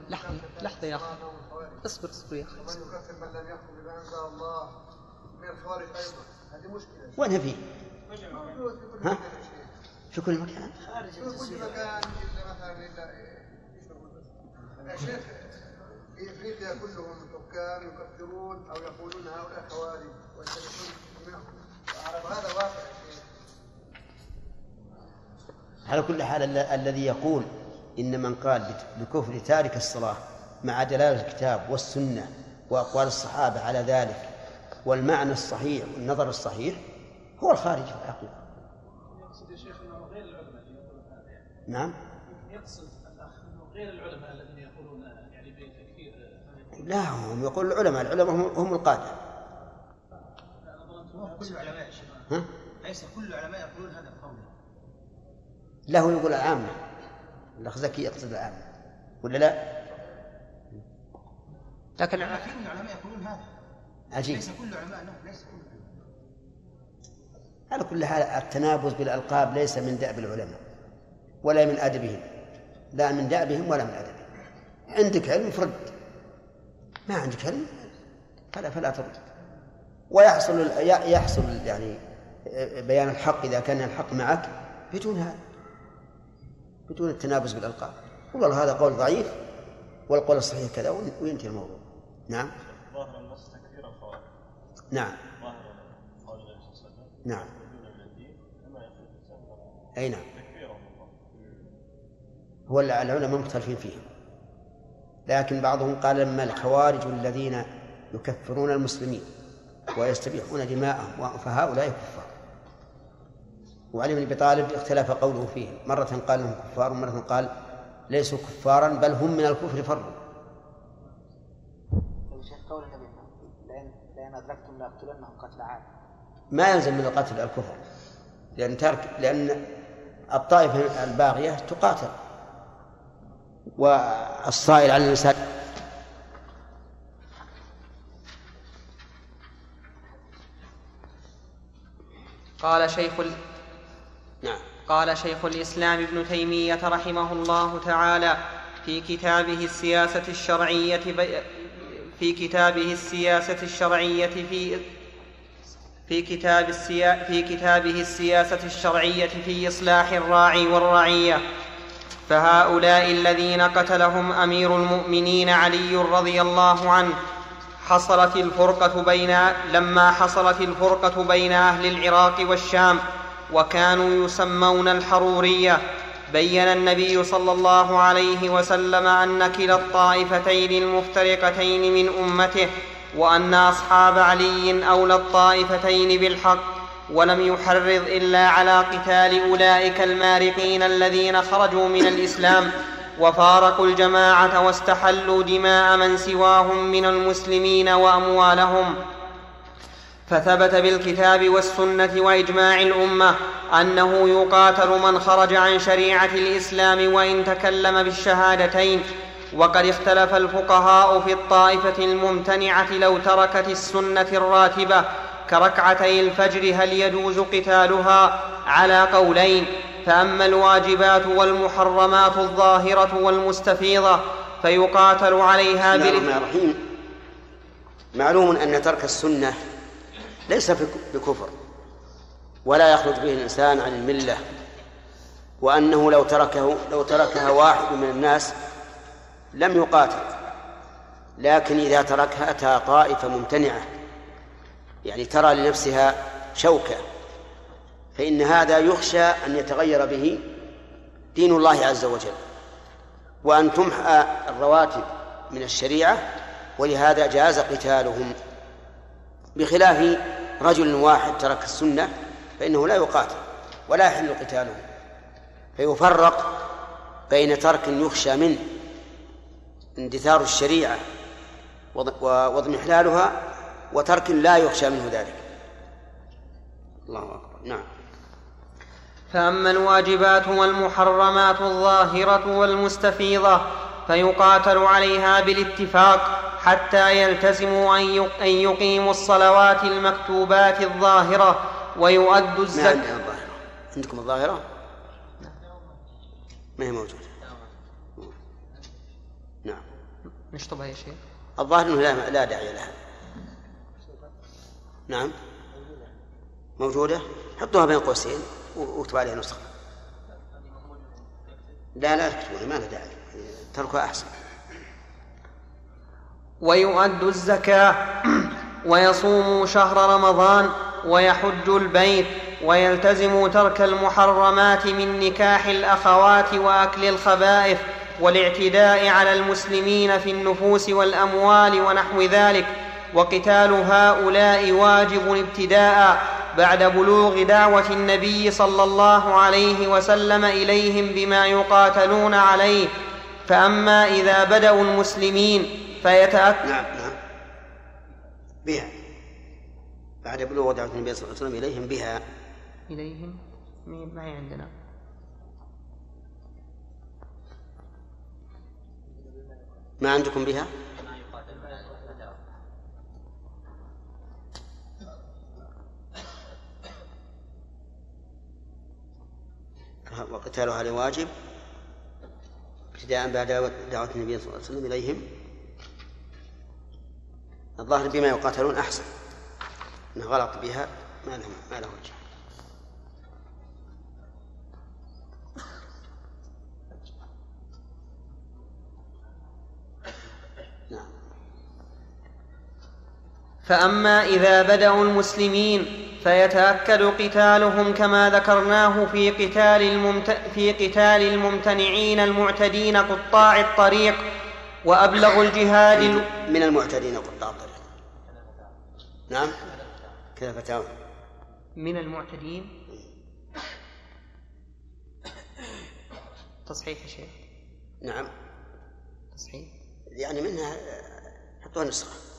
لحظة لحظة يا أخي اصبر اصبر يا أخي من يكفر من لم يحكم بما انزل الله من الخوارج أيضا هذه مشكله وين في؟ موجود في كل ها؟ مكان شيخ. في كل مكان في كل مكان الا مثلا بس؟ يا شيخ في افريقيا كلهم حكام يكفرون أو يقولون هؤلاء خوارج وهذا واقع يا شيخ على كل حال ال- الذي يقول إن من قال بكفر تارك الصلاة مع دلالة الكتاب والسنة وأقوال الصحابة على ذلك والمعنى الصحيح والنظر الصحيح هو الخارج في الحقيقة. يقصد يا شيخ إنه غير العلماء اللي يقولون هذا يعني. نعم. يقصد الأخ إنه غير العلماء الذين يقولون يعني بتكفير لا هم يقول العلماء العلماء هم, هم القادة. كل العلماء يا شيخ. ها؟ ليس كل العلماء يقولون هذا بقوله. له يقول العامة. الأخ زكي يقصد العامة. ولا لا؟ لكن كثير من العلماء يقولون هذا. عجيب. ليس كل العلماء نعم ليس كل العلماء. على كل حال التنابز بالألقاب ليس من دأب العلماء ولا من أدبهم. لا من دأبهم ولا من أدبهم. عندك علم فرد. ما عندك علم فلا فلا ترد. ويحصل يحصل يعني بيان الحق إذا كان الحق معك بدون هذا. بدون التنابز بالألقاب. والله هذا قول ضعيف والقول الصحيح كذا وينتهي الموضوع. نعم؟ ظاهر النص تكفير الخوارج. نعم. ظاهر قول النبي صلى الله عليه وسلم نعم أي نعم. هو العلماء مختلفين فيهم لكن بعضهم قال لما الخوارج الذين يكفرون المسلمين ويستبيحون دماءهم فهؤلاء كفار. وعلي بن أبي طالب اختلف قوله فيهم. مرة قال انهم كفار ومرة قال ليسوا كفارا بل هم من الكفر فروا يا شيخ قول النبي لئن لئن أدركتم لأقتلنهم قتل عاد. ما يلزم من القتل الكفر لأن ترك لأن الطائفة الباغية تقاتل. والصائل على الإنسان. قال شيخ. نعم قال شيخ الإسلام ابن تيمية رحمه الله تعالى في كتابه السياسة الشرعية. في كتابه السياسة الشرعية في في كتاب السيا... في كتابه السياسة الشرعية في إصلاح الراعي والرعية فهؤلاء الذين قتلهم أمير المؤمنين علي رضي الله عنه حصلت الفرقة بين لما حصلت الفرقة بين أهل العراق والشام وكانوا يسمون الحرورية. بين النبي صلى الله عليه وسلم أن كلا الطائفتين المفترقتين من أمته وأن أصحاب علي أولى الطائفتين بالحق ولم يحرض إلا على قتال أولئك المارقين الذين خرجوا من الإسلام وفارقوا الجماعة واستحلوا دماء من سواهم من المسلمين وأموالهم. فثبت بالكتاب والسنة وإجماع الأمة أنه يقاتل من خرج عن شريعة الإسلام وإن تكلم بالشهادتين. وقد اختلف الفقهاء في الطائفة الممتنعة لو تركت السنة الراتبة كركعتي الفجر هل يجوز قتالها؟ على قولين. فأما الواجبات والمحرمات الظاهرة والمستفيضة فيقاتل عليها بسم الله الرحمن الرحيم. معلوم أن ترك السنة ليس بكفر ولا يخرج به الإنسان عن الملة وأنه لو تركه لو تركها واحد من الناس لم يقاتل لكن إذا تركها أتى طائفة ممتنعة يعني ترى لنفسها شوكة فإن هذا يخشى أن يتغير به دين الله عز وجل وأن تمحى الرواتب من الشريعة ولهذا جاز قتالهم بخلاف رجل واحد ترك السنة فإنه لا يقاتل ولا يحل قتاله. فيفرق بين ترك يخشى منه اندثار الشريعة واضمحلالها وترك لا يخشى منه ذلك. الله أكبر. نعم. فأما الواجبات والمحرمات الظاهرة والمستفيضة فيقاتل عليها بالاتفاق حتى يلتزموا أن يقيموا الصلوات المكتوبات الظاهرة ويؤدوا الزكاة ما الظاهرة عندكم الظاهرة؟ ما هي موجودة؟ نعم. نشطبها يا شيخ. الظاهر إنه لا لا داعي لها. نعم. موجودة؟ حطوها بين قوسين واكتب عليها نسخة. لا لا تكتبوها ما لها داعي. تركها أحسن. ويؤد الزكاة ويصوم شهر رمضان ويحج البيت ويلتزم ترك المحرمات من نكاح الأخوات وأكل الخبائث والاعتداء على المسلمين في النفوس والأموال ونحو ذلك وقتال هؤلاء واجب ابتداء بعد بلوغ دعوة النبي صلى الله عليه وسلم إليهم بما يقاتلون عليه. فأما إذا بدأوا المسلمين فيتأكد نعم نعم. بها. بعد بلوغ دعوة النبي صلى الله عليه وسلم إليهم بها. إليهم؟ ما هي عندنا. ما عندكم بها؟ وقتالها لواجب ابتداء بعد دعوة النبي صلى الله عليه وسلم إليهم. الظاهر بما يقاتلون أحسن. إن غلط بها ما له ما له وجه. نعم. فأما إذا بدأوا المسلمين فيتأكد قتالهم كما ذكرناه في قتال الممت... في قتال الممتنعين المعتدين قطاع الطريق وأبلغ الجهاد ال... من المعتدين قطاع الطريق. نعم. كذا فتاوى من المعتدين. تصحيح يا شيخ. نعم. تصحيح. يعني منها حطوها نسخة.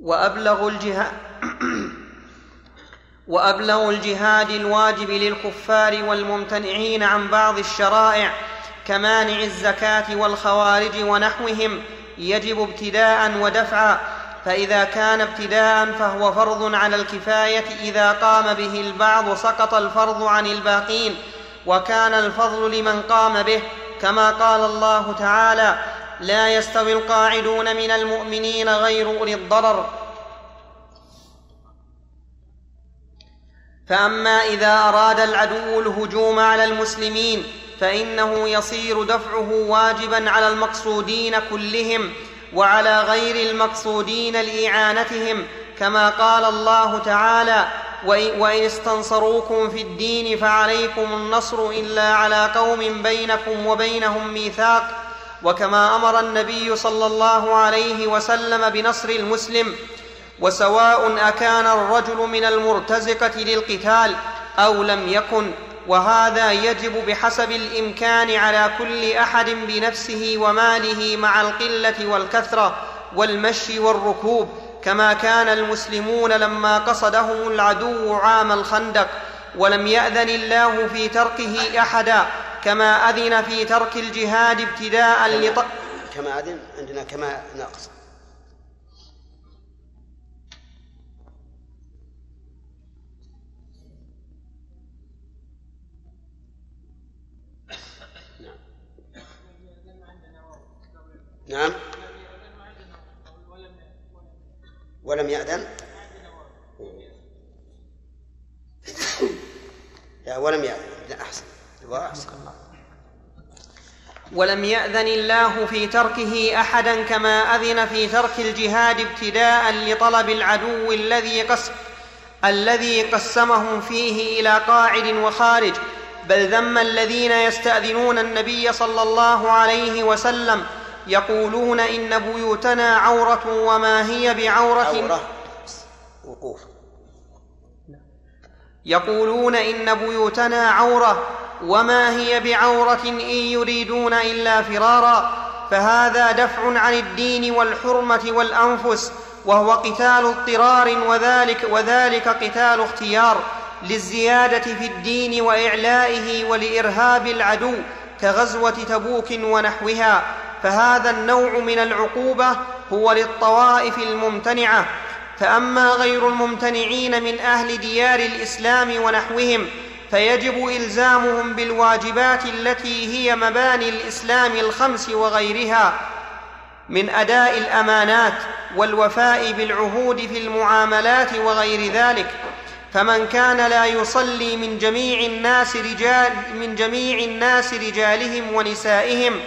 وأبلغ الجهاد وأبلغ الجهاد الواجب للكفار والممتنعين عن بعض الشرائع كمانع الزكاة والخوارج ونحوهم يجب ابتداء ودفعا فإذا كان ابتداء فهو فرض على الكفاية إذا قام به البعض سقط الفرض عن الباقين وكان الفضل لمن قام به كما قال الله تعالى لا يستوي القاعدون من المؤمنين غير أولي الضرر فأما إذا أراد العدو الهجوم على المسلمين فإنه يصير دفعه واجبا على المقصودين كلهم وعلى غير المقصودين لإعانتهم كما قال الله تعالى وإن استنصروكم في الدين فعليكم النصر إلا على قوم بينكم وبينهم ميثاق وكما أمر النبي صلى الله عليه وسلم بنصر المسلم وسواء أكان الرجل من المرتزقة للقتال أو لم يكن وهذا يجب بحسب الإمكان على كل أحد بنفسه وماله مع القلة والكثرة والمشي والركوب كما كان المسلمون لما قصدهم العدو عام الخندق ولم يأذن الله في تركه أحدا كما أذن في ترك الجهاد ابتداء لط... كما أذن عندنا كما ناقص. نعم. ولم يأذن؟ لا ولم يأذن. لا أحسن. الله أحسن. ولم يأذن الله في تركه أحدا كما أذن في ترك الجهاد ابتداء لطلب العدو الذي قس الذي قسمهم فيه إلى قاعد وخارج. بل ذم الذين يستأذنون النبي صلى الله عليه وسلم يقولون إن بيوتنا عورة وما هي بعورة. عورة. وقوف. يقولون إن بيوتنا عورة وما هي بعورة إن يريدون إلا فرارا. فهذا دفع عن الدين والحرمة والأنفس وهو قتال اضطرار وذلك وذلك قتال اختيار للزيادة في الدين وإعلائه ولإرهاب العدو كغزوة تبوك ونحوها. فهذا النوع من العقوبة هو للطوائف الممتنعة. فأما غير الممتنعين من أهل ديار الإسلام ونحوهم فيجب إلزامهم بالواجبات التي هي مباني الإسلام الخمس وغيرها من أداء الأمانات والوفاء بالعهود في المعاملات وغير ذلك. فمن كان لا يصلي من جميع الناس رجال من جميع الناس رجالهم ونسائهم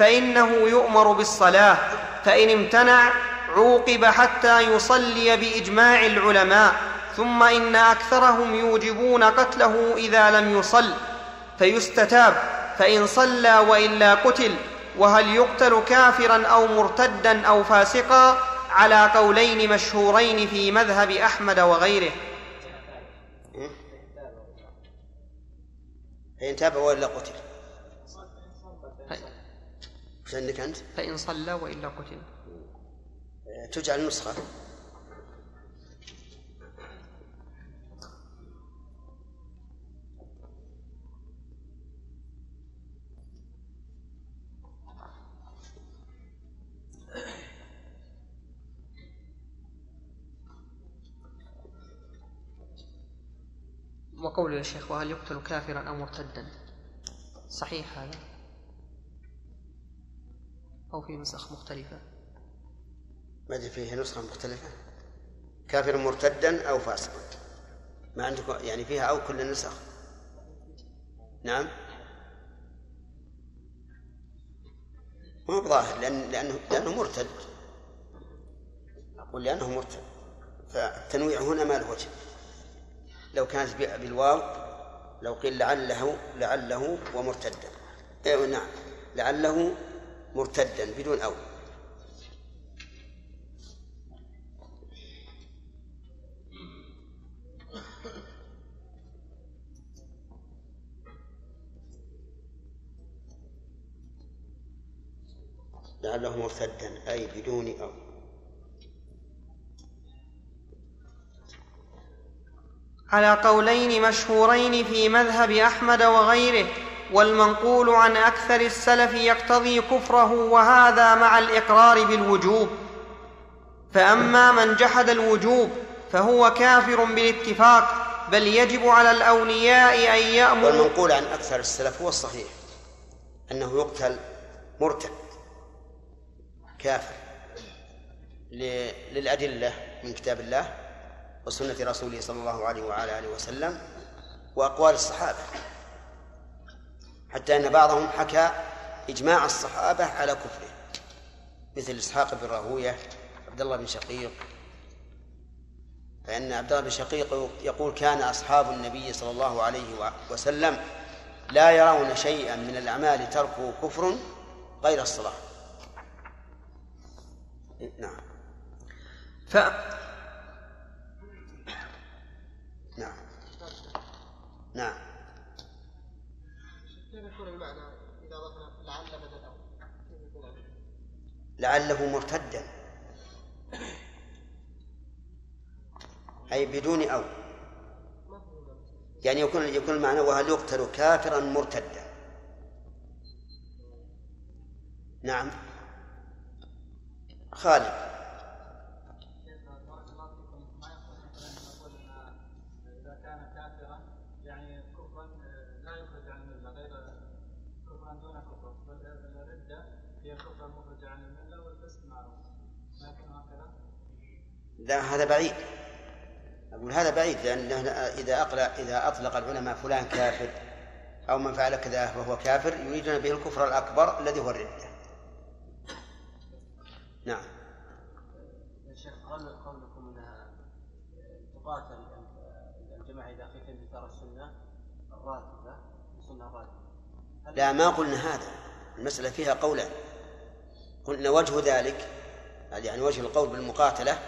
فإنه يؤمر بالصلاة فإن امتنع عوقب حتى يصلي بإجماع العلماء ثم إن أكثرهم يوجبون قتله إذا لم يصل فيستتاب فإن صلى وإلا قتل وهل يقتل كافرا أو مرتدا أو فاسقا على قولين مشهورين في مذهب أحمد وغيره. فإن تاب وإلا قتل. عندك أنت؟ فإن صلى وإلا قتل. تجعل نسخة وقوله يا شيخ وهل يقتل كافرا أو مرتدا؟ صحيح هذا. أو في نسخ مختلفة. ما أدري فيه نسخة مختلفة؟ كافر مرتدا أو فاسقا؟ ما عندكم يعني فيها أو كل النسخ نعم. مو بظاهر لأن لأنه لأنه مرتد. أقول لأنه مرتد. فالتنويع هنا ما له وجه. لو كانت بالواو لو قيل لعله لعله ومرتدا. إيه نعم. لعله مرتدا بدون أو. لعله مرتدا أي بدون أو. على قولين مشهورين في مذهب أحمد وغيره. والمنقول عن أكثر السلف يقتضي كفره وهذا مع الإقرار بالوجوب. فأما من جحد الوجوب فهو كافر بالاتفاق بل يجب على الأولياء أن يأمروا. والمنقول عن أكثر السلف هو الصحيح أنه يقتل مرتد كافر ل- للأدلة من كتاب الله وسنة رسوله صلى الله عليه وعلى آله وسلم وأقوال الصحابة. حتى أن بعضهم حكى إجماع الصحابة على كفره. مثل إسحاق بن راهوية عبد الله بن شقيق. فإن عبد الله بن شقيق يقول كان أصحاب النبي صلى الله عليه وسلم لا يرون شيئا من الأعمال تركه كفر غير الصلاة. نعم. ف... نعم. نعم كيف يكون المعنى إذا ضفنا لعل بدل أو كيف يكون المعنى؟ لعله مرتدا. أي بدون أو. يعني يكون يكون المعنى وهل يقتل كافرا مرتدا. نعم. خالد إذا كان كافرا يعني كفرا لا يخرج عن الملة غير كفرا دون كفر بل الردة هي الكفر المخرج عن الملة والفسق معروف لكن هكذا لا هذا بعيد. أقول هذا بعيد لأن إذا أقل إذا أطلق العلماء فلان كافر أو من فعل كذا فهو كافر يريدون به الكفر الأكبر الذي هو الردة نعم. يا شيخ قول قولكم انها تقاتل الجماعة إذا خيف انتشار السنة الراتبة السنة الراتبة؟ لا ما قلنا هذا. المسألة فيها قولان. قلنا وجه ذلك يعني وجه القول بالمقاتلة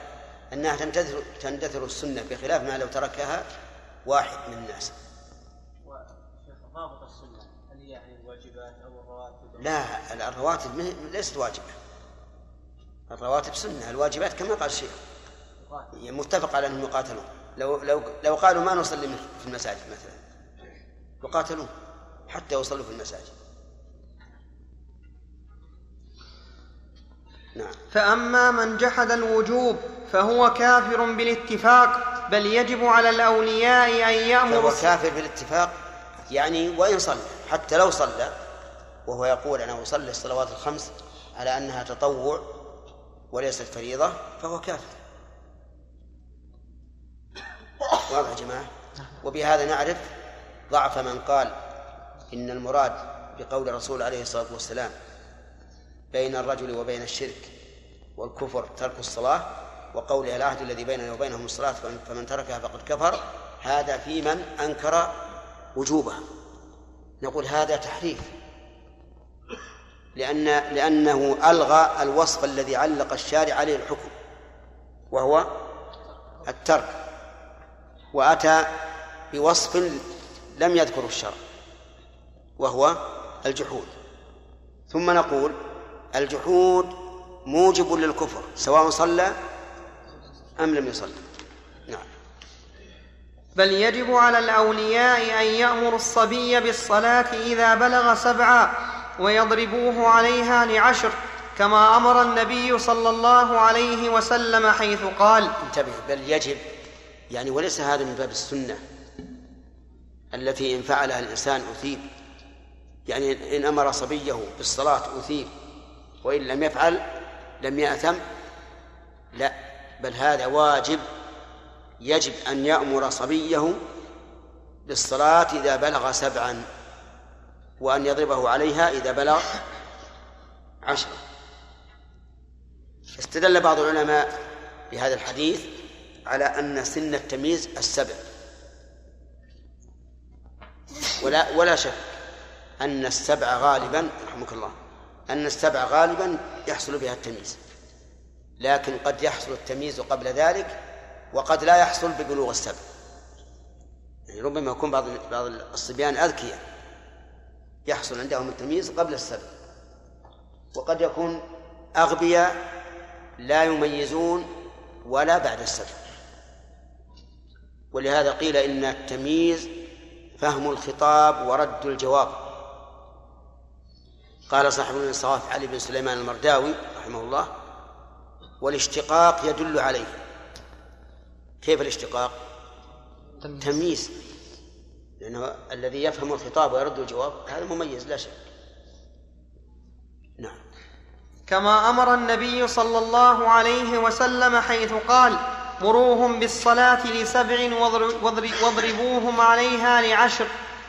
أنها تندثر تندثر السنة بخلاف ما لو تركها واحد من الناس. ضابط السنة هل هي يعني الواجبات أو الرواتب لا الرواتب ليست واجبة. الرواتب سنة الواجبات كما قال الشيخ. متفق على أنهم يقاتلون. لو لو لو قالوا ما نصلي في المساجد مثلا يقاتلون حتى يصلوا في المساجد. نعم. فأما من جحد الوجوب فهو كافر بالاتفاق بل يجب على الأولياء أن فهو يامروا كافر بالاتفاق؟ يعني وإن صلى حتى لو صلى وهو يقول أنا أصلي الصلوات الخمس على أنها تطوع وليست فريضة فهو كافر. واضح يا جماعة؟ وبهذا نعرف ضعف من قال إن المراد بقول الرسول عليه الصلاة والسلام بين الرجل وبين الشرك والكفر ترك الصلاة وقوله العهد الذي بيننا وبينهم الصلاة فمن تركها فقد كفر. هذا في من أنكر وجوبها. نقول هذا تحريف. لأن لأنه ألغى الوصف الذي علق الشارع عليه الحكم وهو الترك. وأتى بوصف لم يذكره الشرع وهو الجحود. ثم نقول الجحود موجب للكفر سواء صلى أم لم يصلي نعم. بل يجب على الأولياء أن يأمروا الصبي بالصلاة إذا بلغ سبعا ويضربوه عليها لعشر كما أمر النبي صلى الله عليه وسلم حيث قال. انتبه بل يجب يعني وليس هذا من باب السنة التي إن فعلها الإنسان أثيب. يعني إن أمر صبيه بالصلاة أثيب. وإن لم يفعل لم يأثم لا بل هذا واجب يجب أن يأمر صبيه بالصلاة إذا بلغ سبعا وأن يضربه عليها إذا بلغ عشرا استدل بعض العلماء بهذا الحديث على أن سن التمييز السبع. ولا ولا شك أن السبع غالبا رحمك الله. أن السبع غالبا يحصل بها التمييز. لكن قد يحصل التمييز قبل ذلك وقد لا يحصل ببلوغ السبع. يعني ربما يكون بعض بعض الصبيان أذكياء. يحصل عندهم التمييز قبل السبع. وقد يكون أغبياء لا يميزون ولا بعد السبع. ولهذا قيل إن التمييز فهم الخطاب ورد الجواب. قال صاحب الانصاف علي بن سليمان المرداوي رحمه الله والاشتقاق يدل عليه. كيف الاشتقاق؟ تمييز. لأنه الذي يفهم الخطاب ويرد الجواب هذا مميز لا شك. نعم. كما أمر النبي صلى الله عليه وسلم حيث قال مروهم بالصلاة لسبع واضر- واضر- واضربوهم عليها لعشر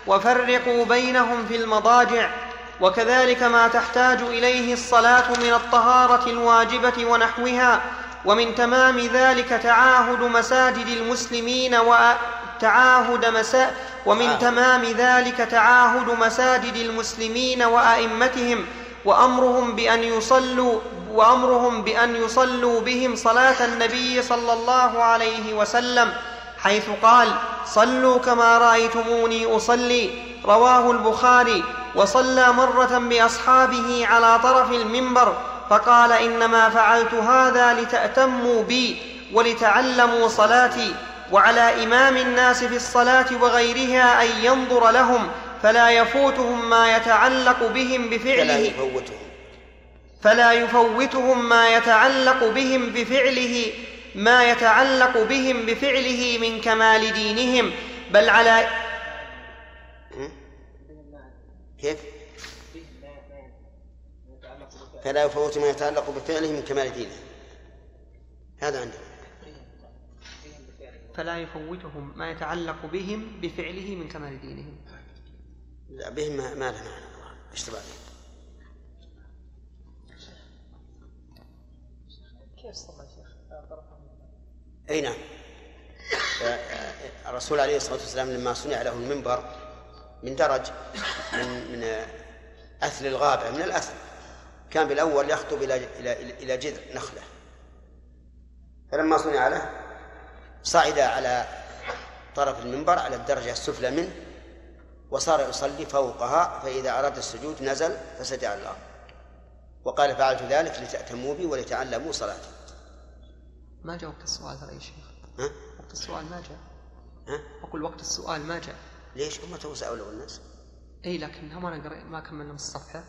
وفرقوا بينهم في المضاجع وكذلك ما تحتاج إليه الصلاة من الطهارة الواجبة ونحوها ومن تمام ذلك تعاهد مساجد المسلمين وتعاهد مسا ومن تمام ذلك تعاهد مساجد المسلمين وأئمتهم وأمرهم بأن يصلوا وأمرهم بأن يصلوا بهم صلاة النبي صلى الله عليه وسلم حيث قال صلوا كما رأيتموني أصلي. رواه البخاري. وصلى مرة بأصحابه على طرف المنبر فقال إنما فعلت هذا لتأتموا بي ولتعلموا صلاتي وعلى إمام الناس في الصلاة وغيرها أن ينظر لهم فلا يفوتهم ما يتعلق بهم فلا بفعله يفوتهم. فلا يفوتهم ما يتعلق بهم بفعله ما يتعلق بهم بفعله من كمال دينهم بل على كيف؟ فلا يفوت ما يتعلق بفعله من كمال دينه. هذا عندنا فلا يفوتهم ما يتعلق بهم بفعله من كمال دينهم لا بهم ما, ما له معنى إيش تبع كيف صلى شيخ أي نعم. الرسول عليه الصلاة والسلام لما صنع له المنبر من درج من من اثل الغابة من الاثل كان بالأول يخطب إلى إلى إلى جذع نخلة. فلما صنع له صعد على طرف المنبر على الدرجة السفلى منه وصار يصلي فوقها فإذا أراد السجود نزل فسجد على الأرض. وقال فعلت ذلك لتأتموا بي ولتعلموا صلاتي. ما جاء وقت السؤال ترى يا شيخ؟ ها؟ وقت السؤال ما جاء. ها؟ أقول وقت السؤال ما جاء. ليش هم تو سألوا الناس؟ إي لكن ما نقرأ ما كملنا من الصفحة.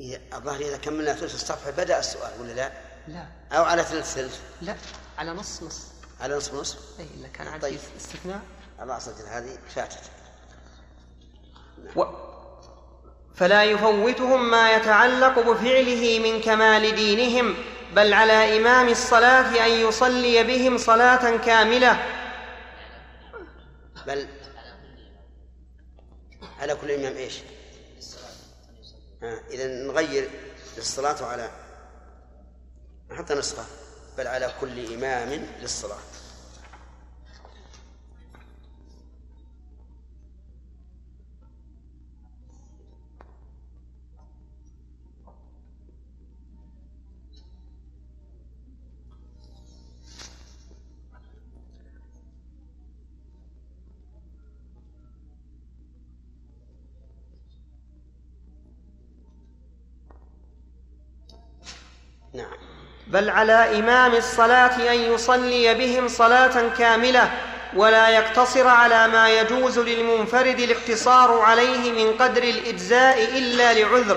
إذا الظاهر إذا كملنا ثلث الصفحة بدأ السؤال ولا لا؟ لا. أو على ثلث ثلث؟ لا على نص نص. على نصف نصف إي الا كان عندي طيب. استثناء. الله أصدق هذه فاتت و فلا يفوتهم ما يتعلق بفعله من كمال دينهم بل على إمام الصلاة أن يصلي بهم صلاة كاملة. بل على كل إمام إيش؟ ها إذا نغير للصلاة على نحط نسخة بل على كل إمام للصلاة بل على إمام الصلاة أن يصلي بهم صلاة كاملة ولا يقتصر على ما يجوز للمنفرد الاقتصار عليه من قدر الإجزاء إلا لعذر.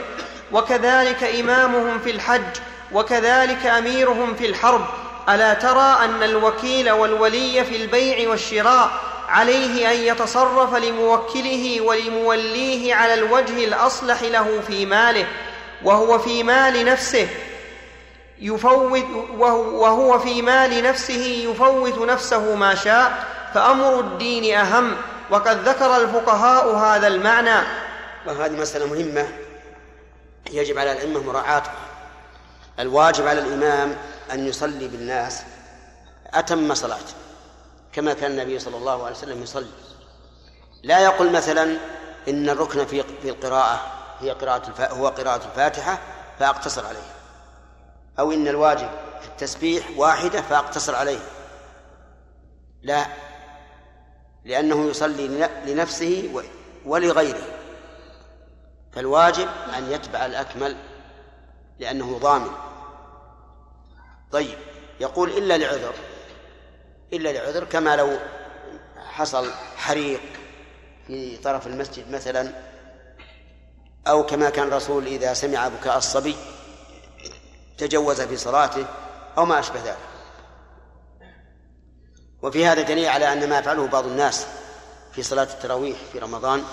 وكذلك إمامهم في الحج وكذلك أميرهم في الحرب. ألا ترى أن الوكيل والولي في البيع والشراء عليه أن يتصرف لموكله ولموليه على الوجه الأصلح له في ماله وهو في مال نفسه يفوت وهو في مال نفسه يفوت نفسه ما شاء فأمر الدين أهم. وقد ذكر الفقهاء هذا المعنى. وهذه مسألة مهمة يجب على الائمه مراعاتها الواجب على الإمام أن يصلي بالناس أتم صلاته كما كان النبي صلى الله عليه وسلم يصلي. لا يقول مثلا إن الركن في في القراءة هي قراءة هو قراءة الفاتحة فأقتصر عليه. أو إن الواجب في التسبيح واحدة فأقتصر عليه. لا لأنه يصلي لنفسه ولغيره. فالواجب أن يتبع الأكمل لأنه ضامن. طيب يقول إلا لعذر. إلا لعذر كما لو حصل حريق في طرف المسجد مثلا أو كما كان الرسول إذا سمع بكاء الصبي تجوز في صلاته أو ما أشبه ذلك. وفي هذا دليل على أن ما يفعله بعض الناس في صلاة التراويح في رمضان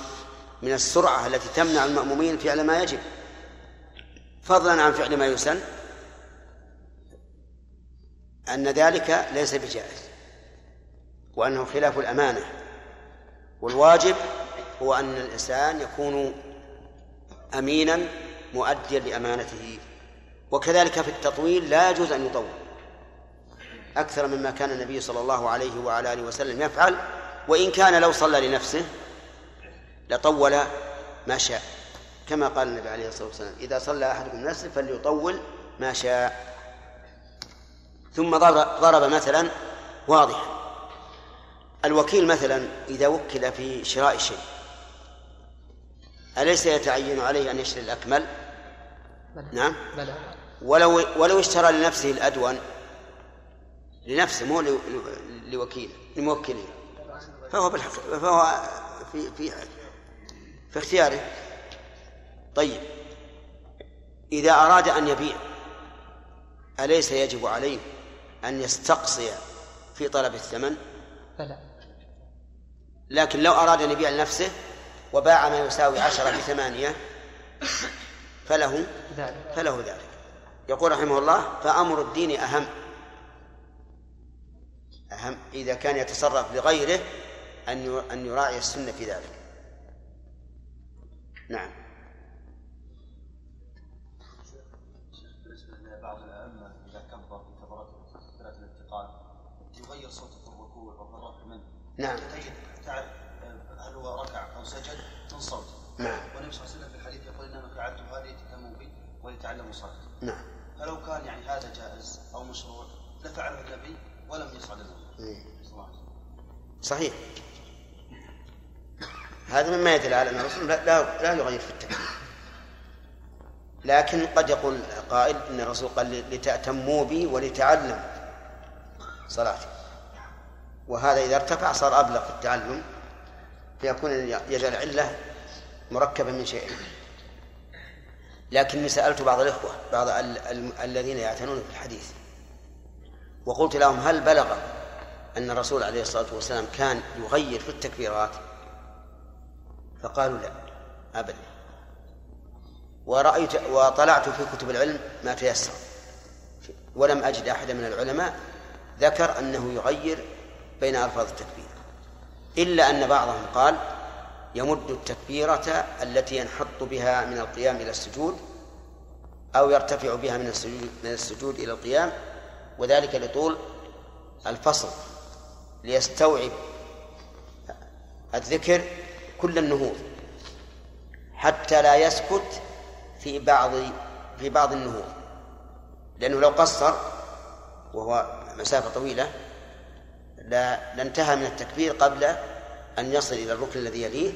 من السرعة التي تمنع المأمومين فعل ما يجب. فضلا عن فعل ما يسن أن ذلك ليس بجائز وأنه خلاف الأمانة. والواجب هو أن الإنسان يكون أمينا مؤديا لأمانته. وكذلك في التطويل لا يجوز أن يطول. أكثر مما كان النبي صلى الله عليه وعلى آله وسلم يفعل وإن كان لو صلى لنفسه لطول ما شاء. كما قال النبي عليه الصلاة والسلام إذا صلى أحدكم لنفسه فليطول ما شاء. ثم ضرب مثلا واضحا. الوكيل مثلا إذا وكل في شراء شيء أليس يتعين عليه أن يشتري الأكمل؟ بلى. نعم؟ بلى. ولو ولو اشترى لنفسه الأدون لنفسه مو لوكيل لموكله. فهو بالحق فهو في في في اختياره. طيب. إذا أراد أن يبيع أليس يجب عليه أن يستقصي في طلب الثمن؟ بلى. لكن لو أراد أن يبيع لنفسه وباع ما يساوي عشرة بثمانية فله ذلك. فله ذلك. يقول رحمه الله فأمر الدين أهم. أهم إذا كان يتصرف لغيره أن أن يراعي السنة في ذلك. نعم. بالنسبة لبعض الأئمة إذا كبر في كبرات الانتقال يغير صوته في الركوع أو الرفع منه نعم. تعرف هل هو ركع أو سجد من صوت نعم. والنبي صلى الله عليه وسلم في الحديث يقول إنما فعلت هذه لتتموا بي ولتعلموا صلاتي نعم. فلو كان يعني هذا جائز أو مشروع لفعله النبي ولم يصعد إيه. صحيح. هذا مما يدل على أن الرسول لا لا, لا يغير في التكبير لكن قد يقول قائل إن الرسول قال لتأتموا بي ولتعلموا صلاتي. وهذا إذا ارتفع صار أبلغ في التعلم فيكون يجعل العلة مركبة من شيئين لكني سألت بعض الإخوة بعض ال- ال- الذين يعتنون في الحديث وقلت لهم هل بلغ أن الرسول عليه الصلاة والسلام كان يغير في التكبيرات؟ فقالوا لا أبدا. ورأيت وطلعت في كتب العلم ما تيسر. ولم أجد أحدا من العلماء ذكر أنه يغير بين ألفاظ التكبير إلا أن بعضهم قال يمد التكبيرة التي ينحط بها من القيام إلى السجود أو يرتفع بها من السجود من السجود إلى القيام وذلك لطول الفصل ليستوعب الذكر كل النهوض حتى لا يسكت في بعض في بعض النهوض. لأنه لو قصر وهو مسافة طويلة لا لانتهى من التكبير قبل أن يصل إلى الركن الذي يليه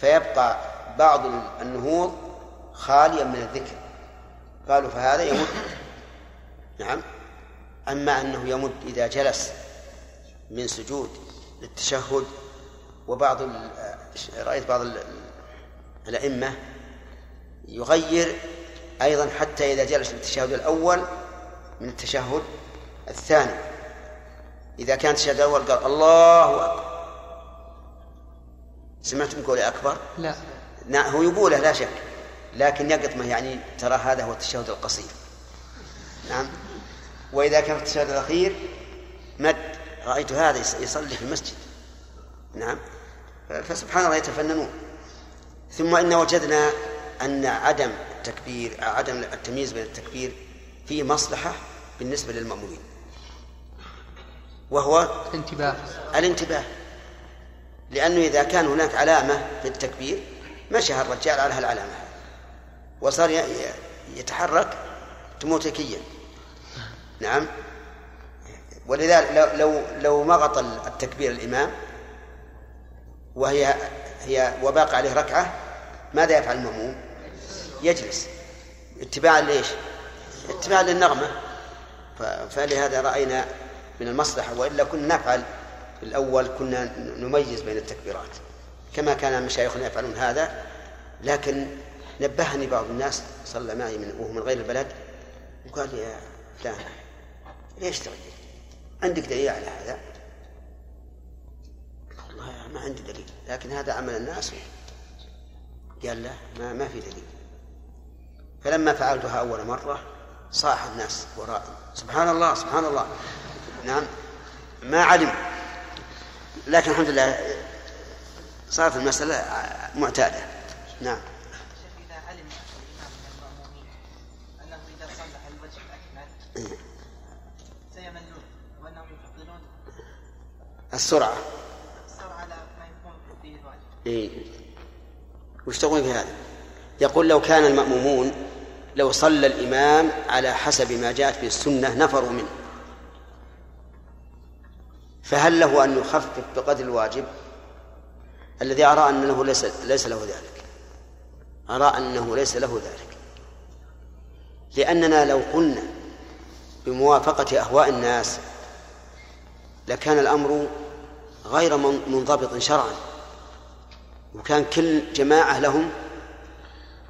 فيبقى بعض النهوض خاليا من الذكر. قالوا فهذا يمد. نعم. أما أنه يمد إذا جلس من سجود للتشهد وبعض رأيت بعض ال- الأئمة يغير أيضا حتى إذا جلس للتشهد الأول من التشهد الثاني. إذا كان التشهد الأول قال الله أكبر. سمعتم قولي أكبر؟ لا. نعم هو يقوله لا شك لكن يقطمه يعني ترى هذا هو التشهد القصير. نعم. وإذا كان في التشهد الأخير مد رأيت هذا يص- يصلي في المسجد. نعم. فسبحان الله يتفننون. ثم إن وجدنا أن عدم التكبير عدم التمييز بين التكبير فيه مصلحة بالنسبة للمأمومين وهو انتباه الانتباه. لأنه إذا كان هناك علامة في التكبير مشى الرجال على هالعلامة. وصار يتحرك اوتوماتيكيا نعم. ولذلك لو لو لو مغط التكبير الإمام وهي هي وباقي عليه ركعة ماذا يفعل المأموم؟ يجلس. اتباعا ليش؟ اتباعا للنغمة. فلهذا رأينا من المصلحة وإلا كنا نفعل في الأول كنا نميز بين التكبيرات كما كان مشايخنا يفعلون هذا لكن نبهني بعض الناس صلى معي من وهو من غير البلد وقال يا فلان ليش تغير؟ عندك دليل على هذا؟ والله ما عندي دليل لكن هذا عمل الناس قال لا ما, ما في دليل فلما فعلتها أول مرة صاح الناس وراء سبحان الله سبحان الله نعم ما علم لكن الحمد لله صارت المسألة معتادة. نعم. السرعة. السرعة على ما يكون الواجب إيه. وش تقول في هذا؟ يقول لو كان المأمومون لو صلى الإمام على حسب ما جاءت به السنة نفروا منه. فهل له أن يخفف بقدر الواجب؟ الذي أرى أنه ليس ليس له ذلك. أرى أنه ليس له ذلك. لأننا لو قلنا بموافقة أهواء الناس لكان الأمر غير من- منضبط شرعا. وكان كل جماعة لهم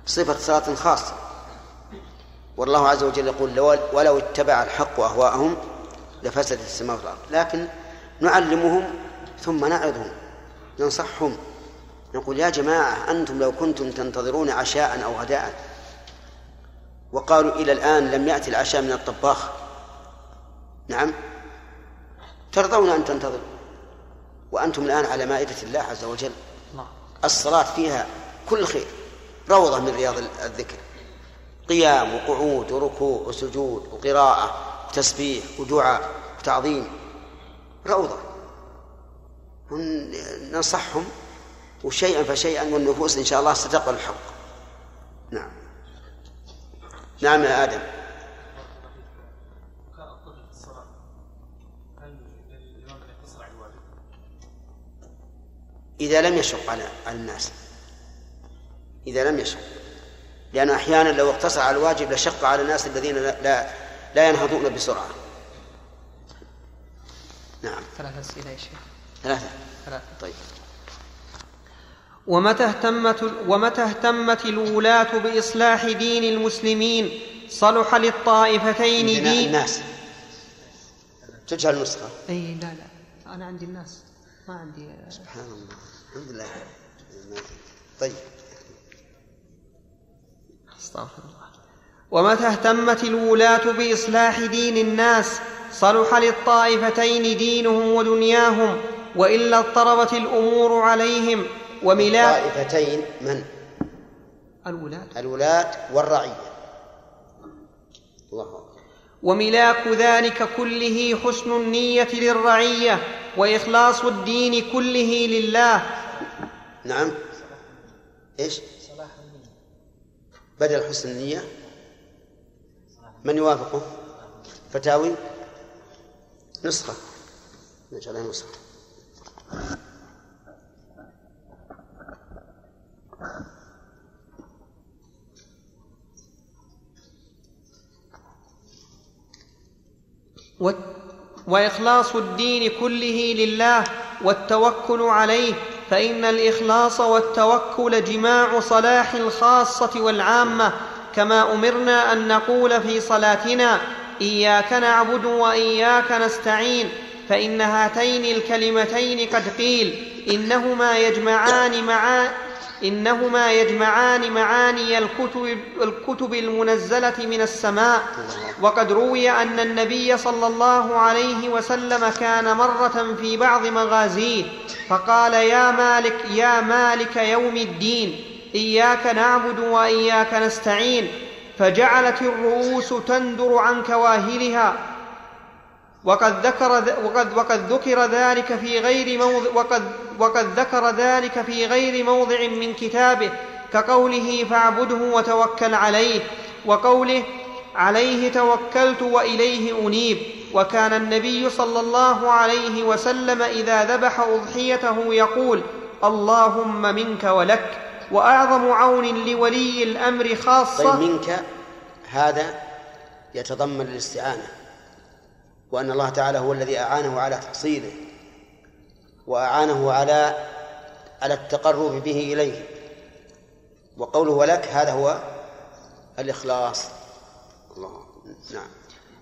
صفة صلاة خاصة. والله عز وجل يقول لو- ولو اتبع الحق أهواءهم لفسدت السماء والأرض. لكن نعلمهم ثم نعظهم ننصحهم نقول يا جماعة أنتم لو كنتم تنتظرون عشاء أو غداء وقالوا إلى الآن لم يأتي العشاء من الطباخ. نعم. ترضون أن تنتظروا؟ وأنتم الآن على مائدة الله عز وجل. الصلاة فيها كل خير روضة من رياض الذكر. قيام وقعود وركوع وسجود وقراءة وتسبيح ودعاء وتعظيم. روضة ننصحهم وشيئا فشيئا والنفوس إن شاء الله ستقبل الحق. نعم. نعم يا آدم؟ إذا لم يشق على الناس. إذا لم يشق. لأن أحيانا لو اقتصر على الواجب لشق على الناس الذين لا لا, ينهضون بسرعة. ثلاث أسئلة يا شيخ. ثلاثة؟ ثلاثة. طيب. ومتى اهتمت ومتى اهتمت الولاة بإصلاح دين المسلمين؟ صلح للطائفتين دين الناس. تجهل النسخة إي لا لا. أنا عندي الناس. ما عندي. سبحان الله. الحمد لله. طيب. أستغفر الله. ومتى اهتمت الولاة بإصلاح دين الناس؟ صلح للطائفتين دينهم ودنياهم وإلا اضطربت الأمور عليهم. وملاك طائفتين من؟ الولاة. الولاة والرعية. الله أكبر. وملاك ذلك كله حسن النية للرعية وإخلاص الدين كله لله. نعم. إيش؟ بدل حسن النية من يوافقه؟ فتاوي؟ نسخة. نجعلها نسخة. و- وإخلاص الدين كله لله والتوكل عليه فإن الإخلاص والتوكل جماع صلاح الخاصة والعامة كما أمرنا أن نقول في صلاتنا إياك نعبد وإياك نستعين فإن هاتين الكلمتين قد قيل إنهما يجمعان معا إنهما يجمعان معاني الكتب, الكتب المنزلة من السماء. وقد روي أن النبي صلى الله عليه وسلم كان مرة في بعض مغازيه فقال يا مالك يا مالك يوم الدين إياك نعبد وإياك نستعين. فجعلت الرؤوس تندر عن كواهلها. وقد ذكر وقد وقد ذكر ذلك في غير موضع وقد وقد ذكر ذلك في غير موضع من كتابه كقوله فاعبده وتوكل عليه وقوله عليه توكلت وإليه أنيب. وكان النبي صلى الله عليه وسلم إذا ذبح أضحيته يقول اللهم منك ولك. وأعظم عون لولي الأمر خاصة طيب منك هذا يتضمن الاستعانة وأن الله تعالى هو الذي أعانه على تحصيله وأعانه على على التقرب به إليه. وقوله ولك هذا هو الإخلاص. الله نعم.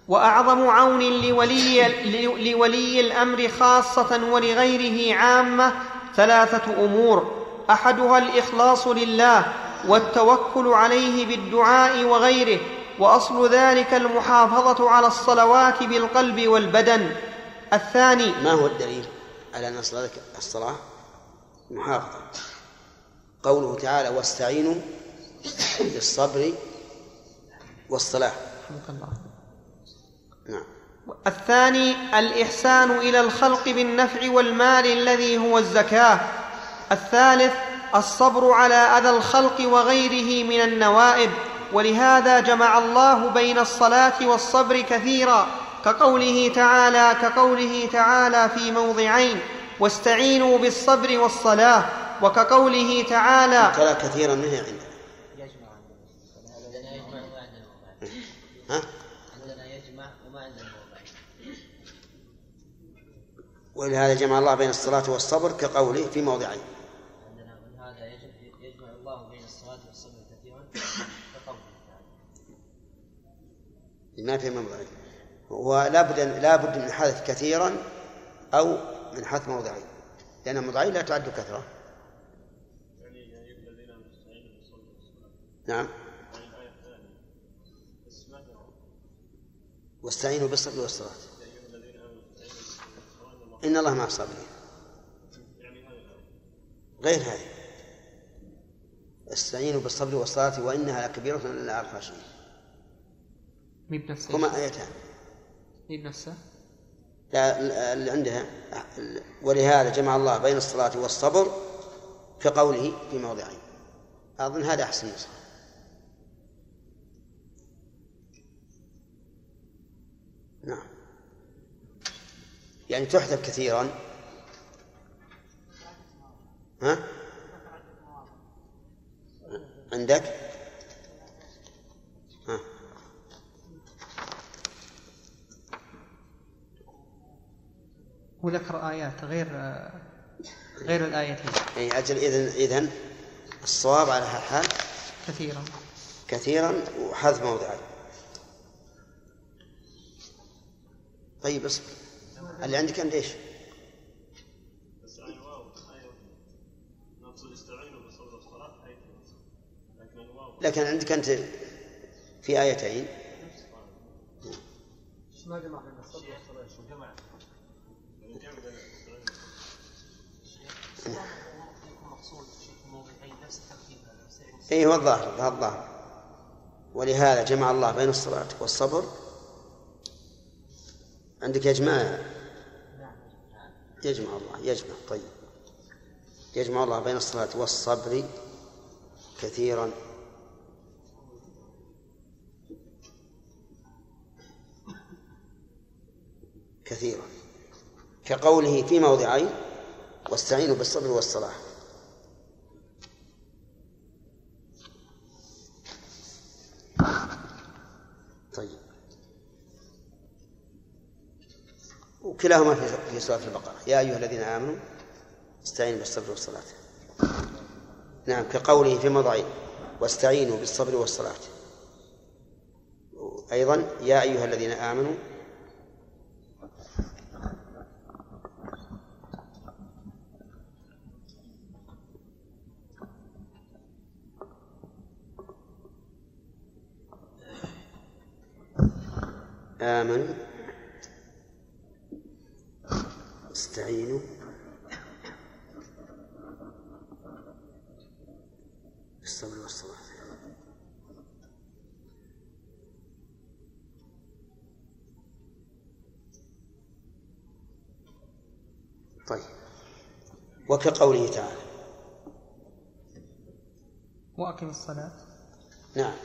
وأعظم عون لولي, لولي الأمر خاصة ولغيره عامة ثلاثة أمور. أحدها الإخلاص لله والتوكل عليه بالدعاء وغيره وأصل ذلك المحافظة على الصلوات بالقلب والبدن. الثاني ما هو الدليل على أن الصلاة الصلاة محافظة؟ قوله تعالى واستعينوا بالصبر الله نعم. الثاني الإحسان إلى الخلق بالنفع والمال الذي هو الزكاة. الثالث الصبر على أذى الخلق وغيره من النوائب. ولهذا جمع الله بين الصلاة والصبر كثيرا كقوله تعالى كقوله تعالى في موضعين واستعينوا بالصبر والصلاة وكقوله تعالى ترى كثيرا ما هي عندنا عندنا يجمع وما عندنا ولهذا جمع الله بين الصلاة والصبر كقوله في موضعين عندنا من هذا يجمع, يجمع الله بين الصلاة والصبر كثيرا كقوله تعالى ما في موضعين ولا بد لا بد من حذف كثيرا أو من حذف موضعين لأن موضعين لا تعد كثرة. يعني والصلاة نعم. يعني في واستعينوا بالصبر والصلاة إن الله مع الصابرين. يعني غير هذه. استعينوا بالصبر والصلاة وإنها لكبيرة إلا على الخاشعين. مي بنفسه هما آيتان. مي بنفسه؟ لا اللي عندها ولهذا جمع الله بين الصلاة والصبر كقوله في موضعين أظن هذا أحسن نسخة نعم. يعني تحذف كثيرا. ها؟ عندك؟ هو ذكر آيات غير غير الآيتين أي أجل إذن إذن الصواب على هالحال كثيرا. كثيرا وحذف موضعين طيب اصبر اللي عندك أنت إيش؟ لكن عندك أنت في آيتين. ما جمع اي هو الظاهر هذا الظاهر. ولهذا جمع الله بين الصلاة والصبر. عندك يجمع يجمع الله يجمع طيب. يجمع الله بين الصلاة والصبر كثيرا. كثيرا. كقوله في موضعين واستعينوا بالصبر والصلاة طيب. وكلاهما في سورة البقرة. يا أيها الذين آمنوا استعينوا بالصبر والصلاة. نعم كقوله في موضعين واستعينوا بالصبر والصلاة. أيضا يا أيها الذين آمنوا آمنوا. استعينوا. بالصبر والصلاة طيب. وكقوله تعالى. وأقم الصلاة. نعم.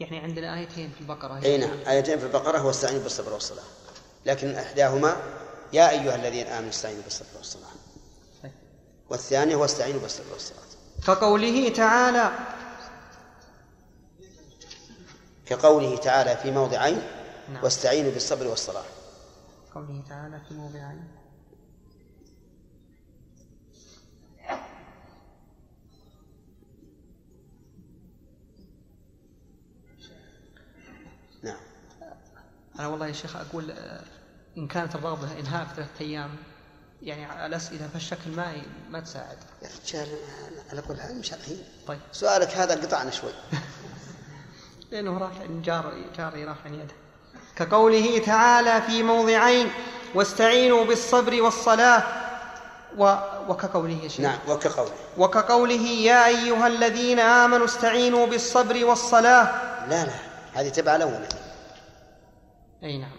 يعني عندنا آيتين في البقرة. أي نعم آيتين في البقرة واستعينوا بالصبر والصلاة. لكن إحداهما يا أيها الذين آمنوا استعينوا بالصبر والصلاة. والثانية واستعينوا بالصبر والصلاة. كقوله تعالى كقوله تعالى في موضعين نعم. واستعينوا بالصبر والصلاة. قوله تعالى في موضعين. أنا والله يا شيخ أقول آه، إن كانت الرغبة إنهاء في ثلاثة أيام يعني الأسئلة فالشكل ما ما تساعد. يا رجال على كل حال مش طيب. سؤالك هذا قطعنا شوي. لأنه راح جار جاري راح عن يده. كقوله تعالى في موضعين واستعينوا بالصبر والصلاة و... وكقوله يا شيخ. نعم وكقوله. وكقوله يا أيها الذين آمنوا استعينوا بالصبر والصلاة. لا لا هذه تبع الأولى أي نعم.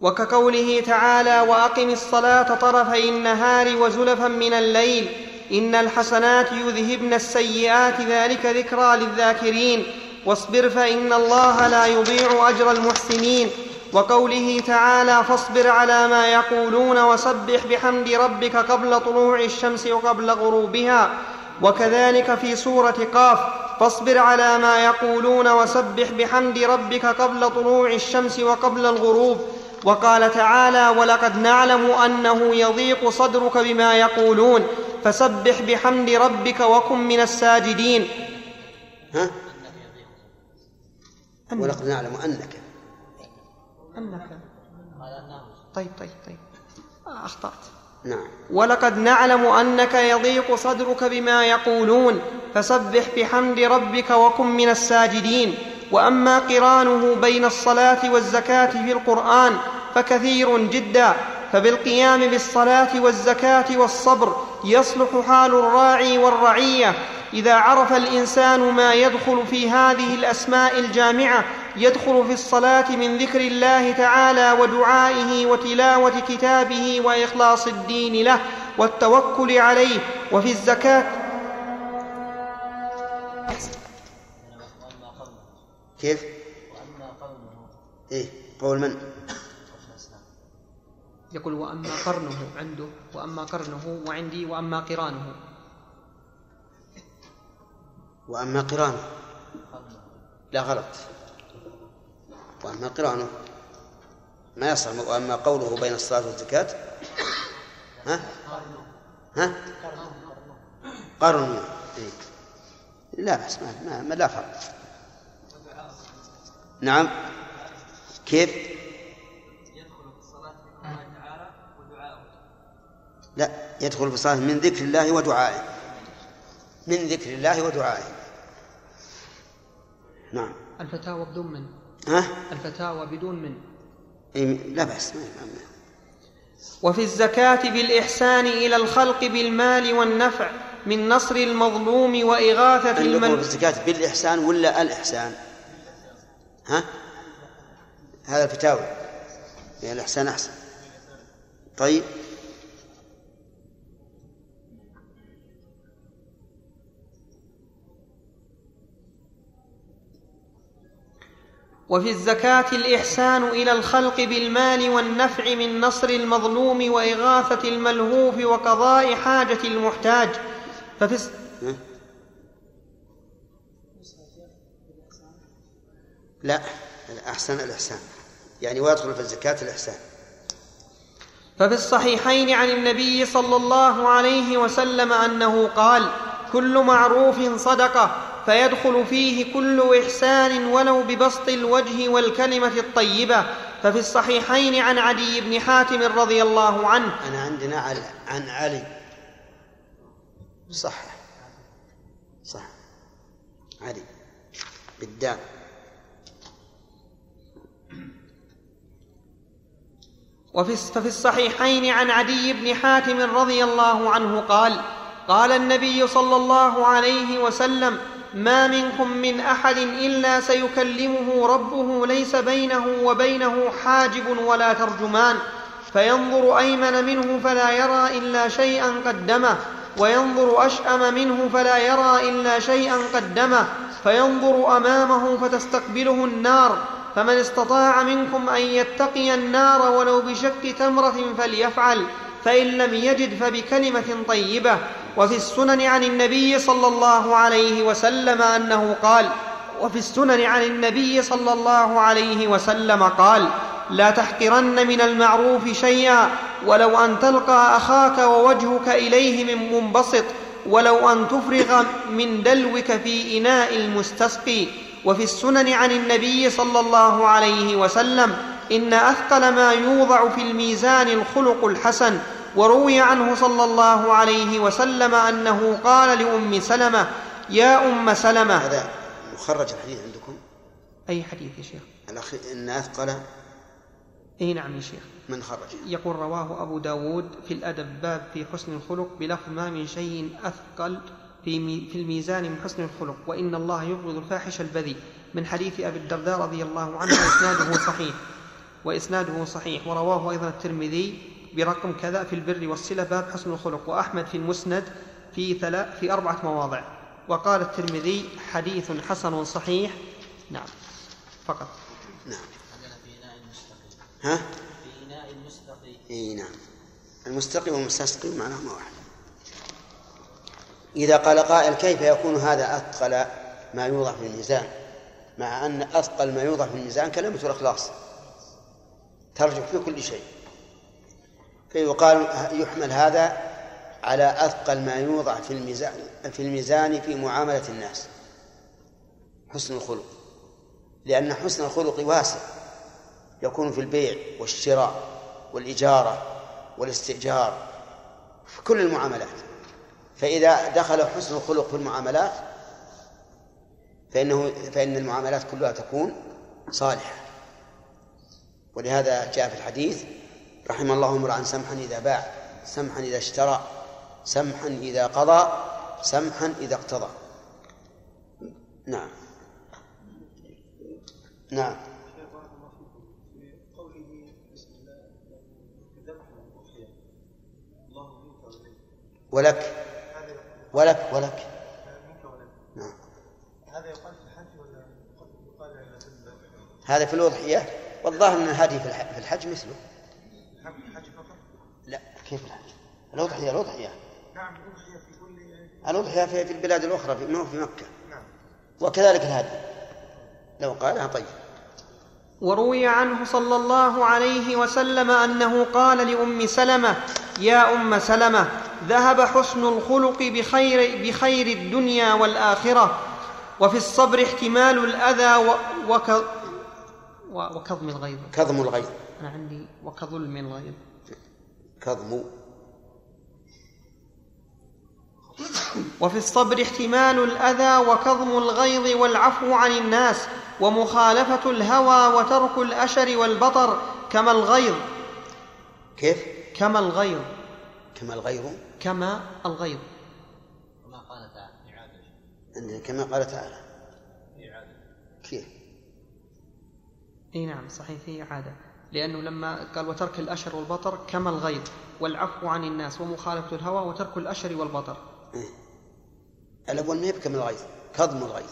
وكقوله تعالى وأقم الصلاة طرفي النهار وزلفا من الليل إن الحسنات يذهبن السيئات ذلك ذكرى للذاكرين. واصبر فإن الله لا يضيع أجر المحسنين. وقوله تعالى فاصبر على ما يقولون وسبح بحمد ربك قبل طلوع الشمس وقبل غروبها. وكذلك في سورة قاف فاصبر على ما يقولون وسبح بحمد ربك قبل طلوع الشمس وقبل الغروب. وقال تعالى ولقد نعلم أنه يضيق صدرك بما يقولون فسبح بحمد ربك وكن من الساجدين. ها؟ ولقد نعلم أنك. أنك. طيب طيب طيب. آه، أخطأت. نعم. ولقد نعلم أنك يضيق صدرك بما يقولون فسبح بحمد ربك وكن من الساجدين. وأما قرانه بين الصلاة والزكاة في القرآن فكثير جدا فبالقيام بالصلاة والزكاة والصبر يصلح حال الراعي والرعية. إذا عرف الإنسان ما يدخل في هذه الأسماء الجامعة يدخل في الصلاة من ذكر الله تعالى ودعائه وتلاوة كتابه وإخلاص الدين له والتوكل عليه وفي الزكاة كيف؟ إيه قول من؟ يقول وأما قرنه عنده وأما قرنه وعندي وأما قرانه وأما قرانه لا غلط وأما قرانه ما يصح وأما قوله بين الصلاة والزكاة ها؟ ها؟ قرن إيه؟ لا بس ما, ما, لا فرق. نعم. كيف؟ لا يدخل في الصلاة من ذكر الله ودعائه. من ذكر الله ودعائه. نعم. الفتاوى بدون من ها؟ الفتاوى بدون من. إيه لا بأس وفي الزكاة بالإحسان إلى الخلق بالمال والنفع من نصر المظلوم وإغاثة عندكم في المن الزكاة بالإحسان ولا الإحسان؟ ها؟ هذا الفتاوي يعني الإحسان أحسن. طيب. وفي الزكاة الإحسان إلى الخلق بالمال والنفع من نصر المظلوم وإغاثة الملهوف وقضاء حاجة المحتاج. ففي الس-؟ لا الأحسن الإحسان. يعني ويدخل في الزكاة الإحسان. ففي الصحيحين عن النبي صلى الله عليه وسلم أنه قال كل معروف صدقة. فيدخل فيه كل إحسان ولو ببسط الوجه والكلمة الطيبة. ففي الصحيحين عن عدي بن حاتم رضي الله عنه. أنا عندنا عن علي. صح. صح. علي. بالدال. وفي ففي الصحيحين عن عدي بن حاتم رضي الله عنه قال قال النبي صلى الله عليه وسلم ما منكم من أحد إلا سيكلمه ربه ليس بينه وبينه حاجب ولا ترجمان. فينظر أيمن منه فلا يرى إلا شيئا قدمه. وينظر أشأم منه فلا يرى إلا شيئا قدمه. فينظر أمامه فتستقبله النار. فمن استطاع منكم أن يتقي النار ولو بشك تمرة فليفعل. فإن لم يجد فبكلمة طيبة. وفي السنن عن النبي صلى الله عليه وسلم أنه قال وفي السنن عن النبي صلى الله عليه وسلم قال لا تحقرن من المعروف شيئا ولو أن تلقى أخاك ووجهك إليه من منبسط ولو أن تفرغ من دلوك في إناء المستسقي. وفي السنن عن النبي صلى الله عليه وسلم إن أثقل ما يوضع في الميزان الخلق الحسن وروي عنه صلى الله عليه وسلم أنه قال لأم سلمة يا أم سلمة. هذا مخرج الحديث عندكم؟ أي حديث يا شيخ؟ الأخير إن أثقل أي نعم يا شيخ. من خرج؟ يقول رواه أبو داود في الأدب باب في حسن الخلق بلفظ ما من شيء أثقل في, مي في الميزان من حسن الخلق وإن الله يبغض الفاحش البذيء. من حديث أبي الدرداء رضي الله عنه وإسناده صحيح. وإسناده صحيح. ورواه أيضا الترمذي برقم كذا في البر والصلة باب حسن الخلق وأحمد في المسند في ثلاث في أربعة مواضع. وقال الترمذي حديث حسن صحيح. نعم. فقط. نعم. في إناء مستقيم ها؟ في إناء مستقيم إي نعم. المستقي والمستسقي معناهما واحد. إذا قال قائل كيف يكون هذا أثقل ما يوضع في الميزان؟ مع أن أثقل ما يوضع في الميزان كلمة الإخلاص. ترجع في كل شيء. فيقال يحمل هذا على أثقل ما يوضع في الميزان في الميزان في معاملة الناس. حسن الخلق. لأن حسن الخلق واسع. يكون في البيع والشراء والإجارة والاستئجار في كل المعاملات. فإذا دخل حسن الخلق في المعاملات فإنه فإن المعاملات كلها تكون صالحة. ولهذا جاء في الحديث رحم الله امرأ سمحا إذا باع سمحا إذا اشترى سمحا إذا قضى سمحا إذا اقتضى. نعم. نعم. ولك. ولك ولك. نعم. هذا يقال في الحج ولا يقال هذا في الأضحية والظاهر أن الهدي في الح- في الحج مثله. كيف الحج الأضحية الأضحية نعم الأضحية في كل الأضحية في في البلاد الأخرى في في مكة. نعم. وكذلك الهدي. لو قالها طيب. وروي عنه صلى الله عليه وسلم أنه قال لأم سلمة يا أم سلمة ذهب حسن الخلق بخير بخير الدنيا والآخرة وفي الصبر احتمال الأذى و وك و- وكظم الغيظ. كظم الغيظ. أنا عندي وكظلم الغيظ. كظم وفي الصبر احتمال الأذى وكظم الغيظ والعفو عن الناس ومخالفة الهوى وترك الأشر والبطر. كما الغيظ. كيف؟ كما الغيظ. كما الغيظ. كما الغيظ. كما قال تعالى. إعادة. عندنا كما قال تعالى. إعادة. كيف؟ إي نعم صحيح في إعادة. لأنه لما قال وترك الأشر والبطر كما الغيظ والعفو عن الناس ومخالفة الهوى وترك الأشر والبطر. إيه. الأول ما يبكى من الغيظ كظم الغيظ.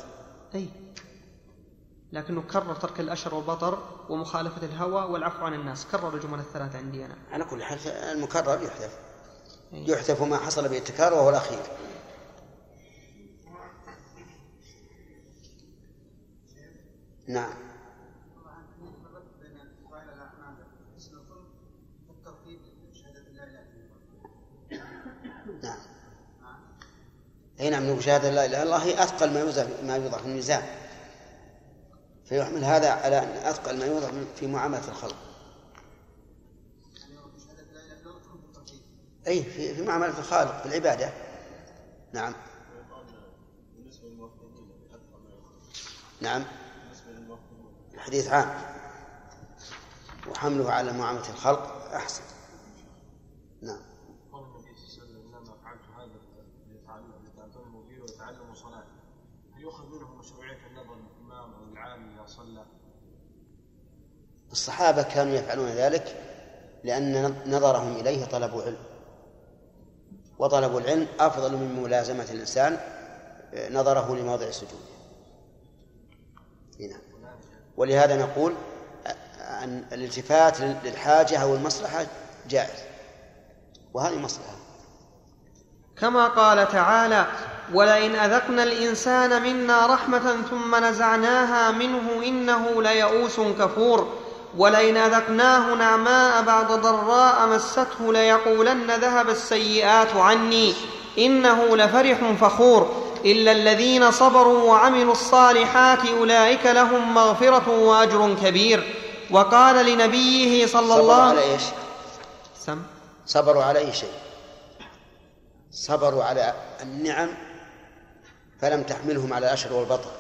أي. لكنه كرر ترك الأشر والبطر ومخالفة الهوى والعفو عن الناس. كرر الجمل الثلاثة عندي أنا. على كل حال المكرر يحذف. يحذف ما حصل به التكرار وهو الأخير. نعم بين فضائل الاعمال حسن الخلق والترتيب أي نعم نقول شهادة لا إله إلا الله هي أثقل ما يوضع ما يوضع في الميزان. فيحمل هذا على أن أثقل ما يوضع في معاملة الخلق. أي في في معاملة الخالق في العبادة. نعم. نعم. الحديث عام. وحمله على معاملة الخلق أحسن. نعم قال النبي صلى الله عليه وسلم انما فعلت هذا ليتعلم لتعلموا به ويتعلموا صلاته هل يؤخذ منه مشروعيه النظر الإمام أو العالم إذا صلى. الصحابة كانوا يفعلون ذلك لأن نظرهم إليه طلب علم وطلب العلم أفضل من ملازمة الإنسان نظره لموضع السجود هنا. ولهذا نقول أن الالتفات للحاجة أو المصلحة جائز. وهذه مصلحة. كما قال تعالى ولئن أذقنا الإنسان منا رحمة ثم نزعناها منه إنه ليئوس كفور. ولئن أذقناه نعماء بعد ضراء مسته ليقولن ذهب السيئات عني إنه لفرح فخور. إلا الذين صبروا وعملوا الصالحات أولئك لهم مغفرة وأجر كبير. وقال لنبيه صلى صبروا الله على إيش؟ سم. صبروا على أي شيء؟ صبروا على النعم فلم تحملهم على الأشر والبطر.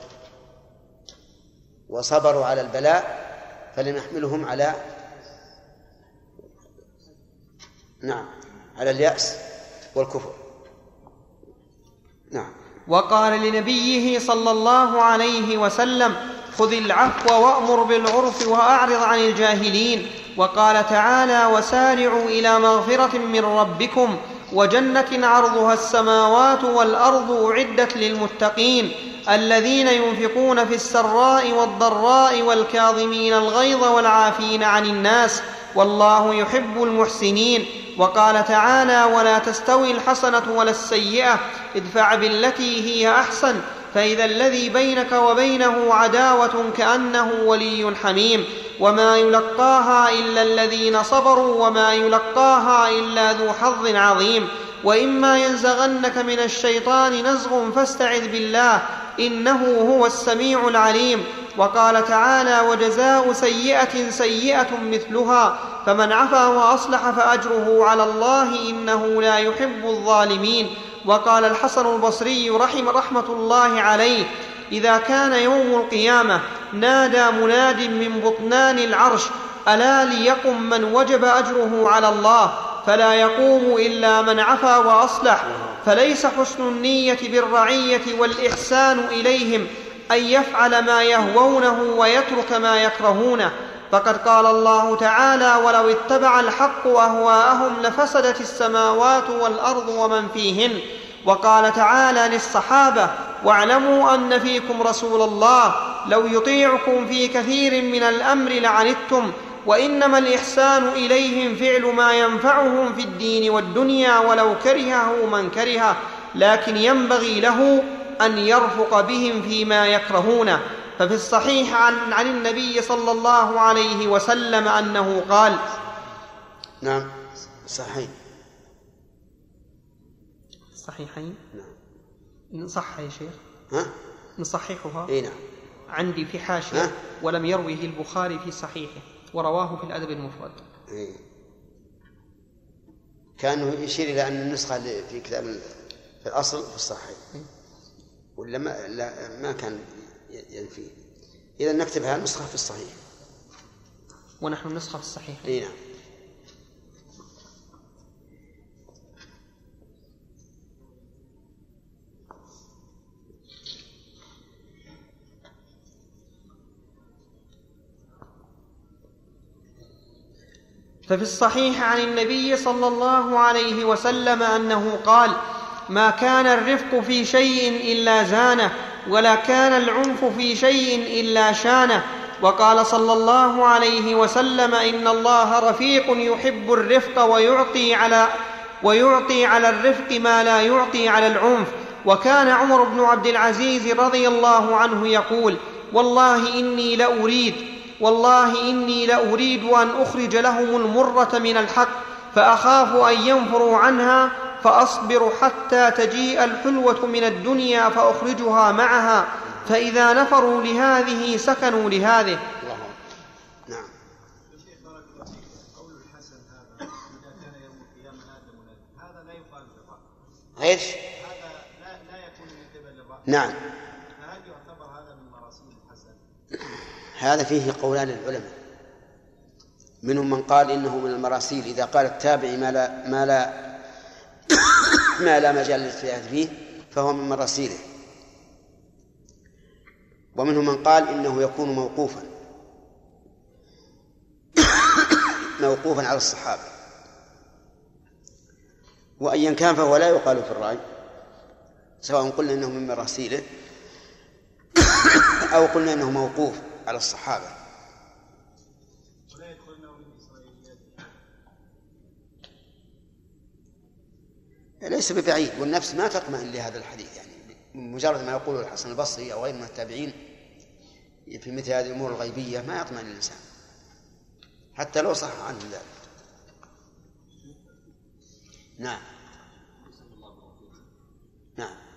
وصبروا على البلاء فلم يحملهم على نعم على اليأس والكفر. نعم. وقال لنبيه صلى الله عليه وسلم خذ العفو وأمر بالعرف وأعرض عن الجاهلين. وقال تعالى وسارعوا إلى مغفرة من ربكم وجنة عرضها السماوات والأرض أعدت للمتقين الذين ينفقون في السراء والضراء والكاظمين الغيظ والعافين عن الناس والله يحب المحسنين وقال تعالى ولا تستوي الحسنة ولا السيئة ادفع بالتي هي أحسن فإذا الذي بينك وبينه عداوة كأنه ولي حميم وما يلقاها إلا الذين صبروا وما يلقاها إلا ذو حظ عظيم. وإما ينزغنك من الشيطان نزغ فاستعذ بالله إنه هو السميع العليم. وقال تعالى وجزاء سيئة سيئة مثلها فمن عفا وأصلح فأجره على الله إنه لا يحب الظالمين. وقال الحسن البصري رحم رحمة الله عليه إذا كان يوم القيامة نادى مناد من بطنان العرش ألا ليقم من وجب أجره على الله؟ فلا يقوم إلا من عفا وأصلح فليس حسن النية بالرعية والإحسان إليهم أن يفعل ما يهوونه ويترك ما يكرهونه. فقد قال الله تعالى ولو اتبع الحق أهواءهم لفسدت السماوات والأرض ومن فيهن. وقال تعالى للصحابة واعلموا أن فيكم رسول الله لو يطيعكم في كثير من الأمر لعنتم وإنما الإحسان إليهم فعل ما ينفعهم في الدين والدنيا ولو كرهه من كرهه لكن ينبغي له أن يرفق بهم فيما يكرهونه ففي الصحيح عن, عن النبي صلى الله عليه وسلم أنه قال نعم. صحيح. الصحيحين نصح يا شيخ. ها؟ نصححها؟ اي نعم. عندي في حاشية؟ ولم يروه البخاري في صحيحه ورواه في الأدب المفرد. إيه. كانه يشير إلى أن النسخة اللي في كتاب في الأصل في الصحيح. ولا ما لا ما كان ي- ينفي. إذا نكتبها نسخة في الصحيح. ونحن نسخة في الصحيح. إي نعم. ففي الصحيح عن النبي صلى الله عليه وسلم أنه قال ما كان الرفق في شيء إلا زانه ولا كان العنف في شيء إلا شانه. وقال صلى الله عليه وسلم إن الله رفيق يحب الرفق ويعطي على ويعطي على الرفق ما لا يعطي على العنف. وكان عمر بن عبد العزيز رضي الله عنه يقول والله إني لأريد والله إني لأريد أن أخرج لهم المرة من الحق فأخاف أن ينفروا عنها فأصبر حتى تجيء الحلوة من الدنيا فأخرجها معها فإذا نفروا لهذه سكنوا لهذه نعم إيش؟ هذا لا لا يكون من قبل نعم فهل يعتبر هذا من مراسيل الحسن؟ هذا فيه قولان للعلماء منهم من قال إنه من المراسيل إذا قال التابع ما لا ما لا ما لا مجال للاجتهاد فيه فهو من مراسيله ومنهم من قال إنه يكون موقوفا. موقوفا على الصحابة. وايا كان فهو لا يقال في الرأي سواء قلنا إنه من مراسيله أو قلنا إنه موقوف على الصحابة. ليس ببعيد والنفس ما تطمئن لهذا الحديث يعني مجرد ما يقوله الحسن البصري أو غيره من التابعين في مثل هذه الأمور الغيبية ما يطمئن الإنسان. حتى لو صح عنه ذلك. نعم. نعم.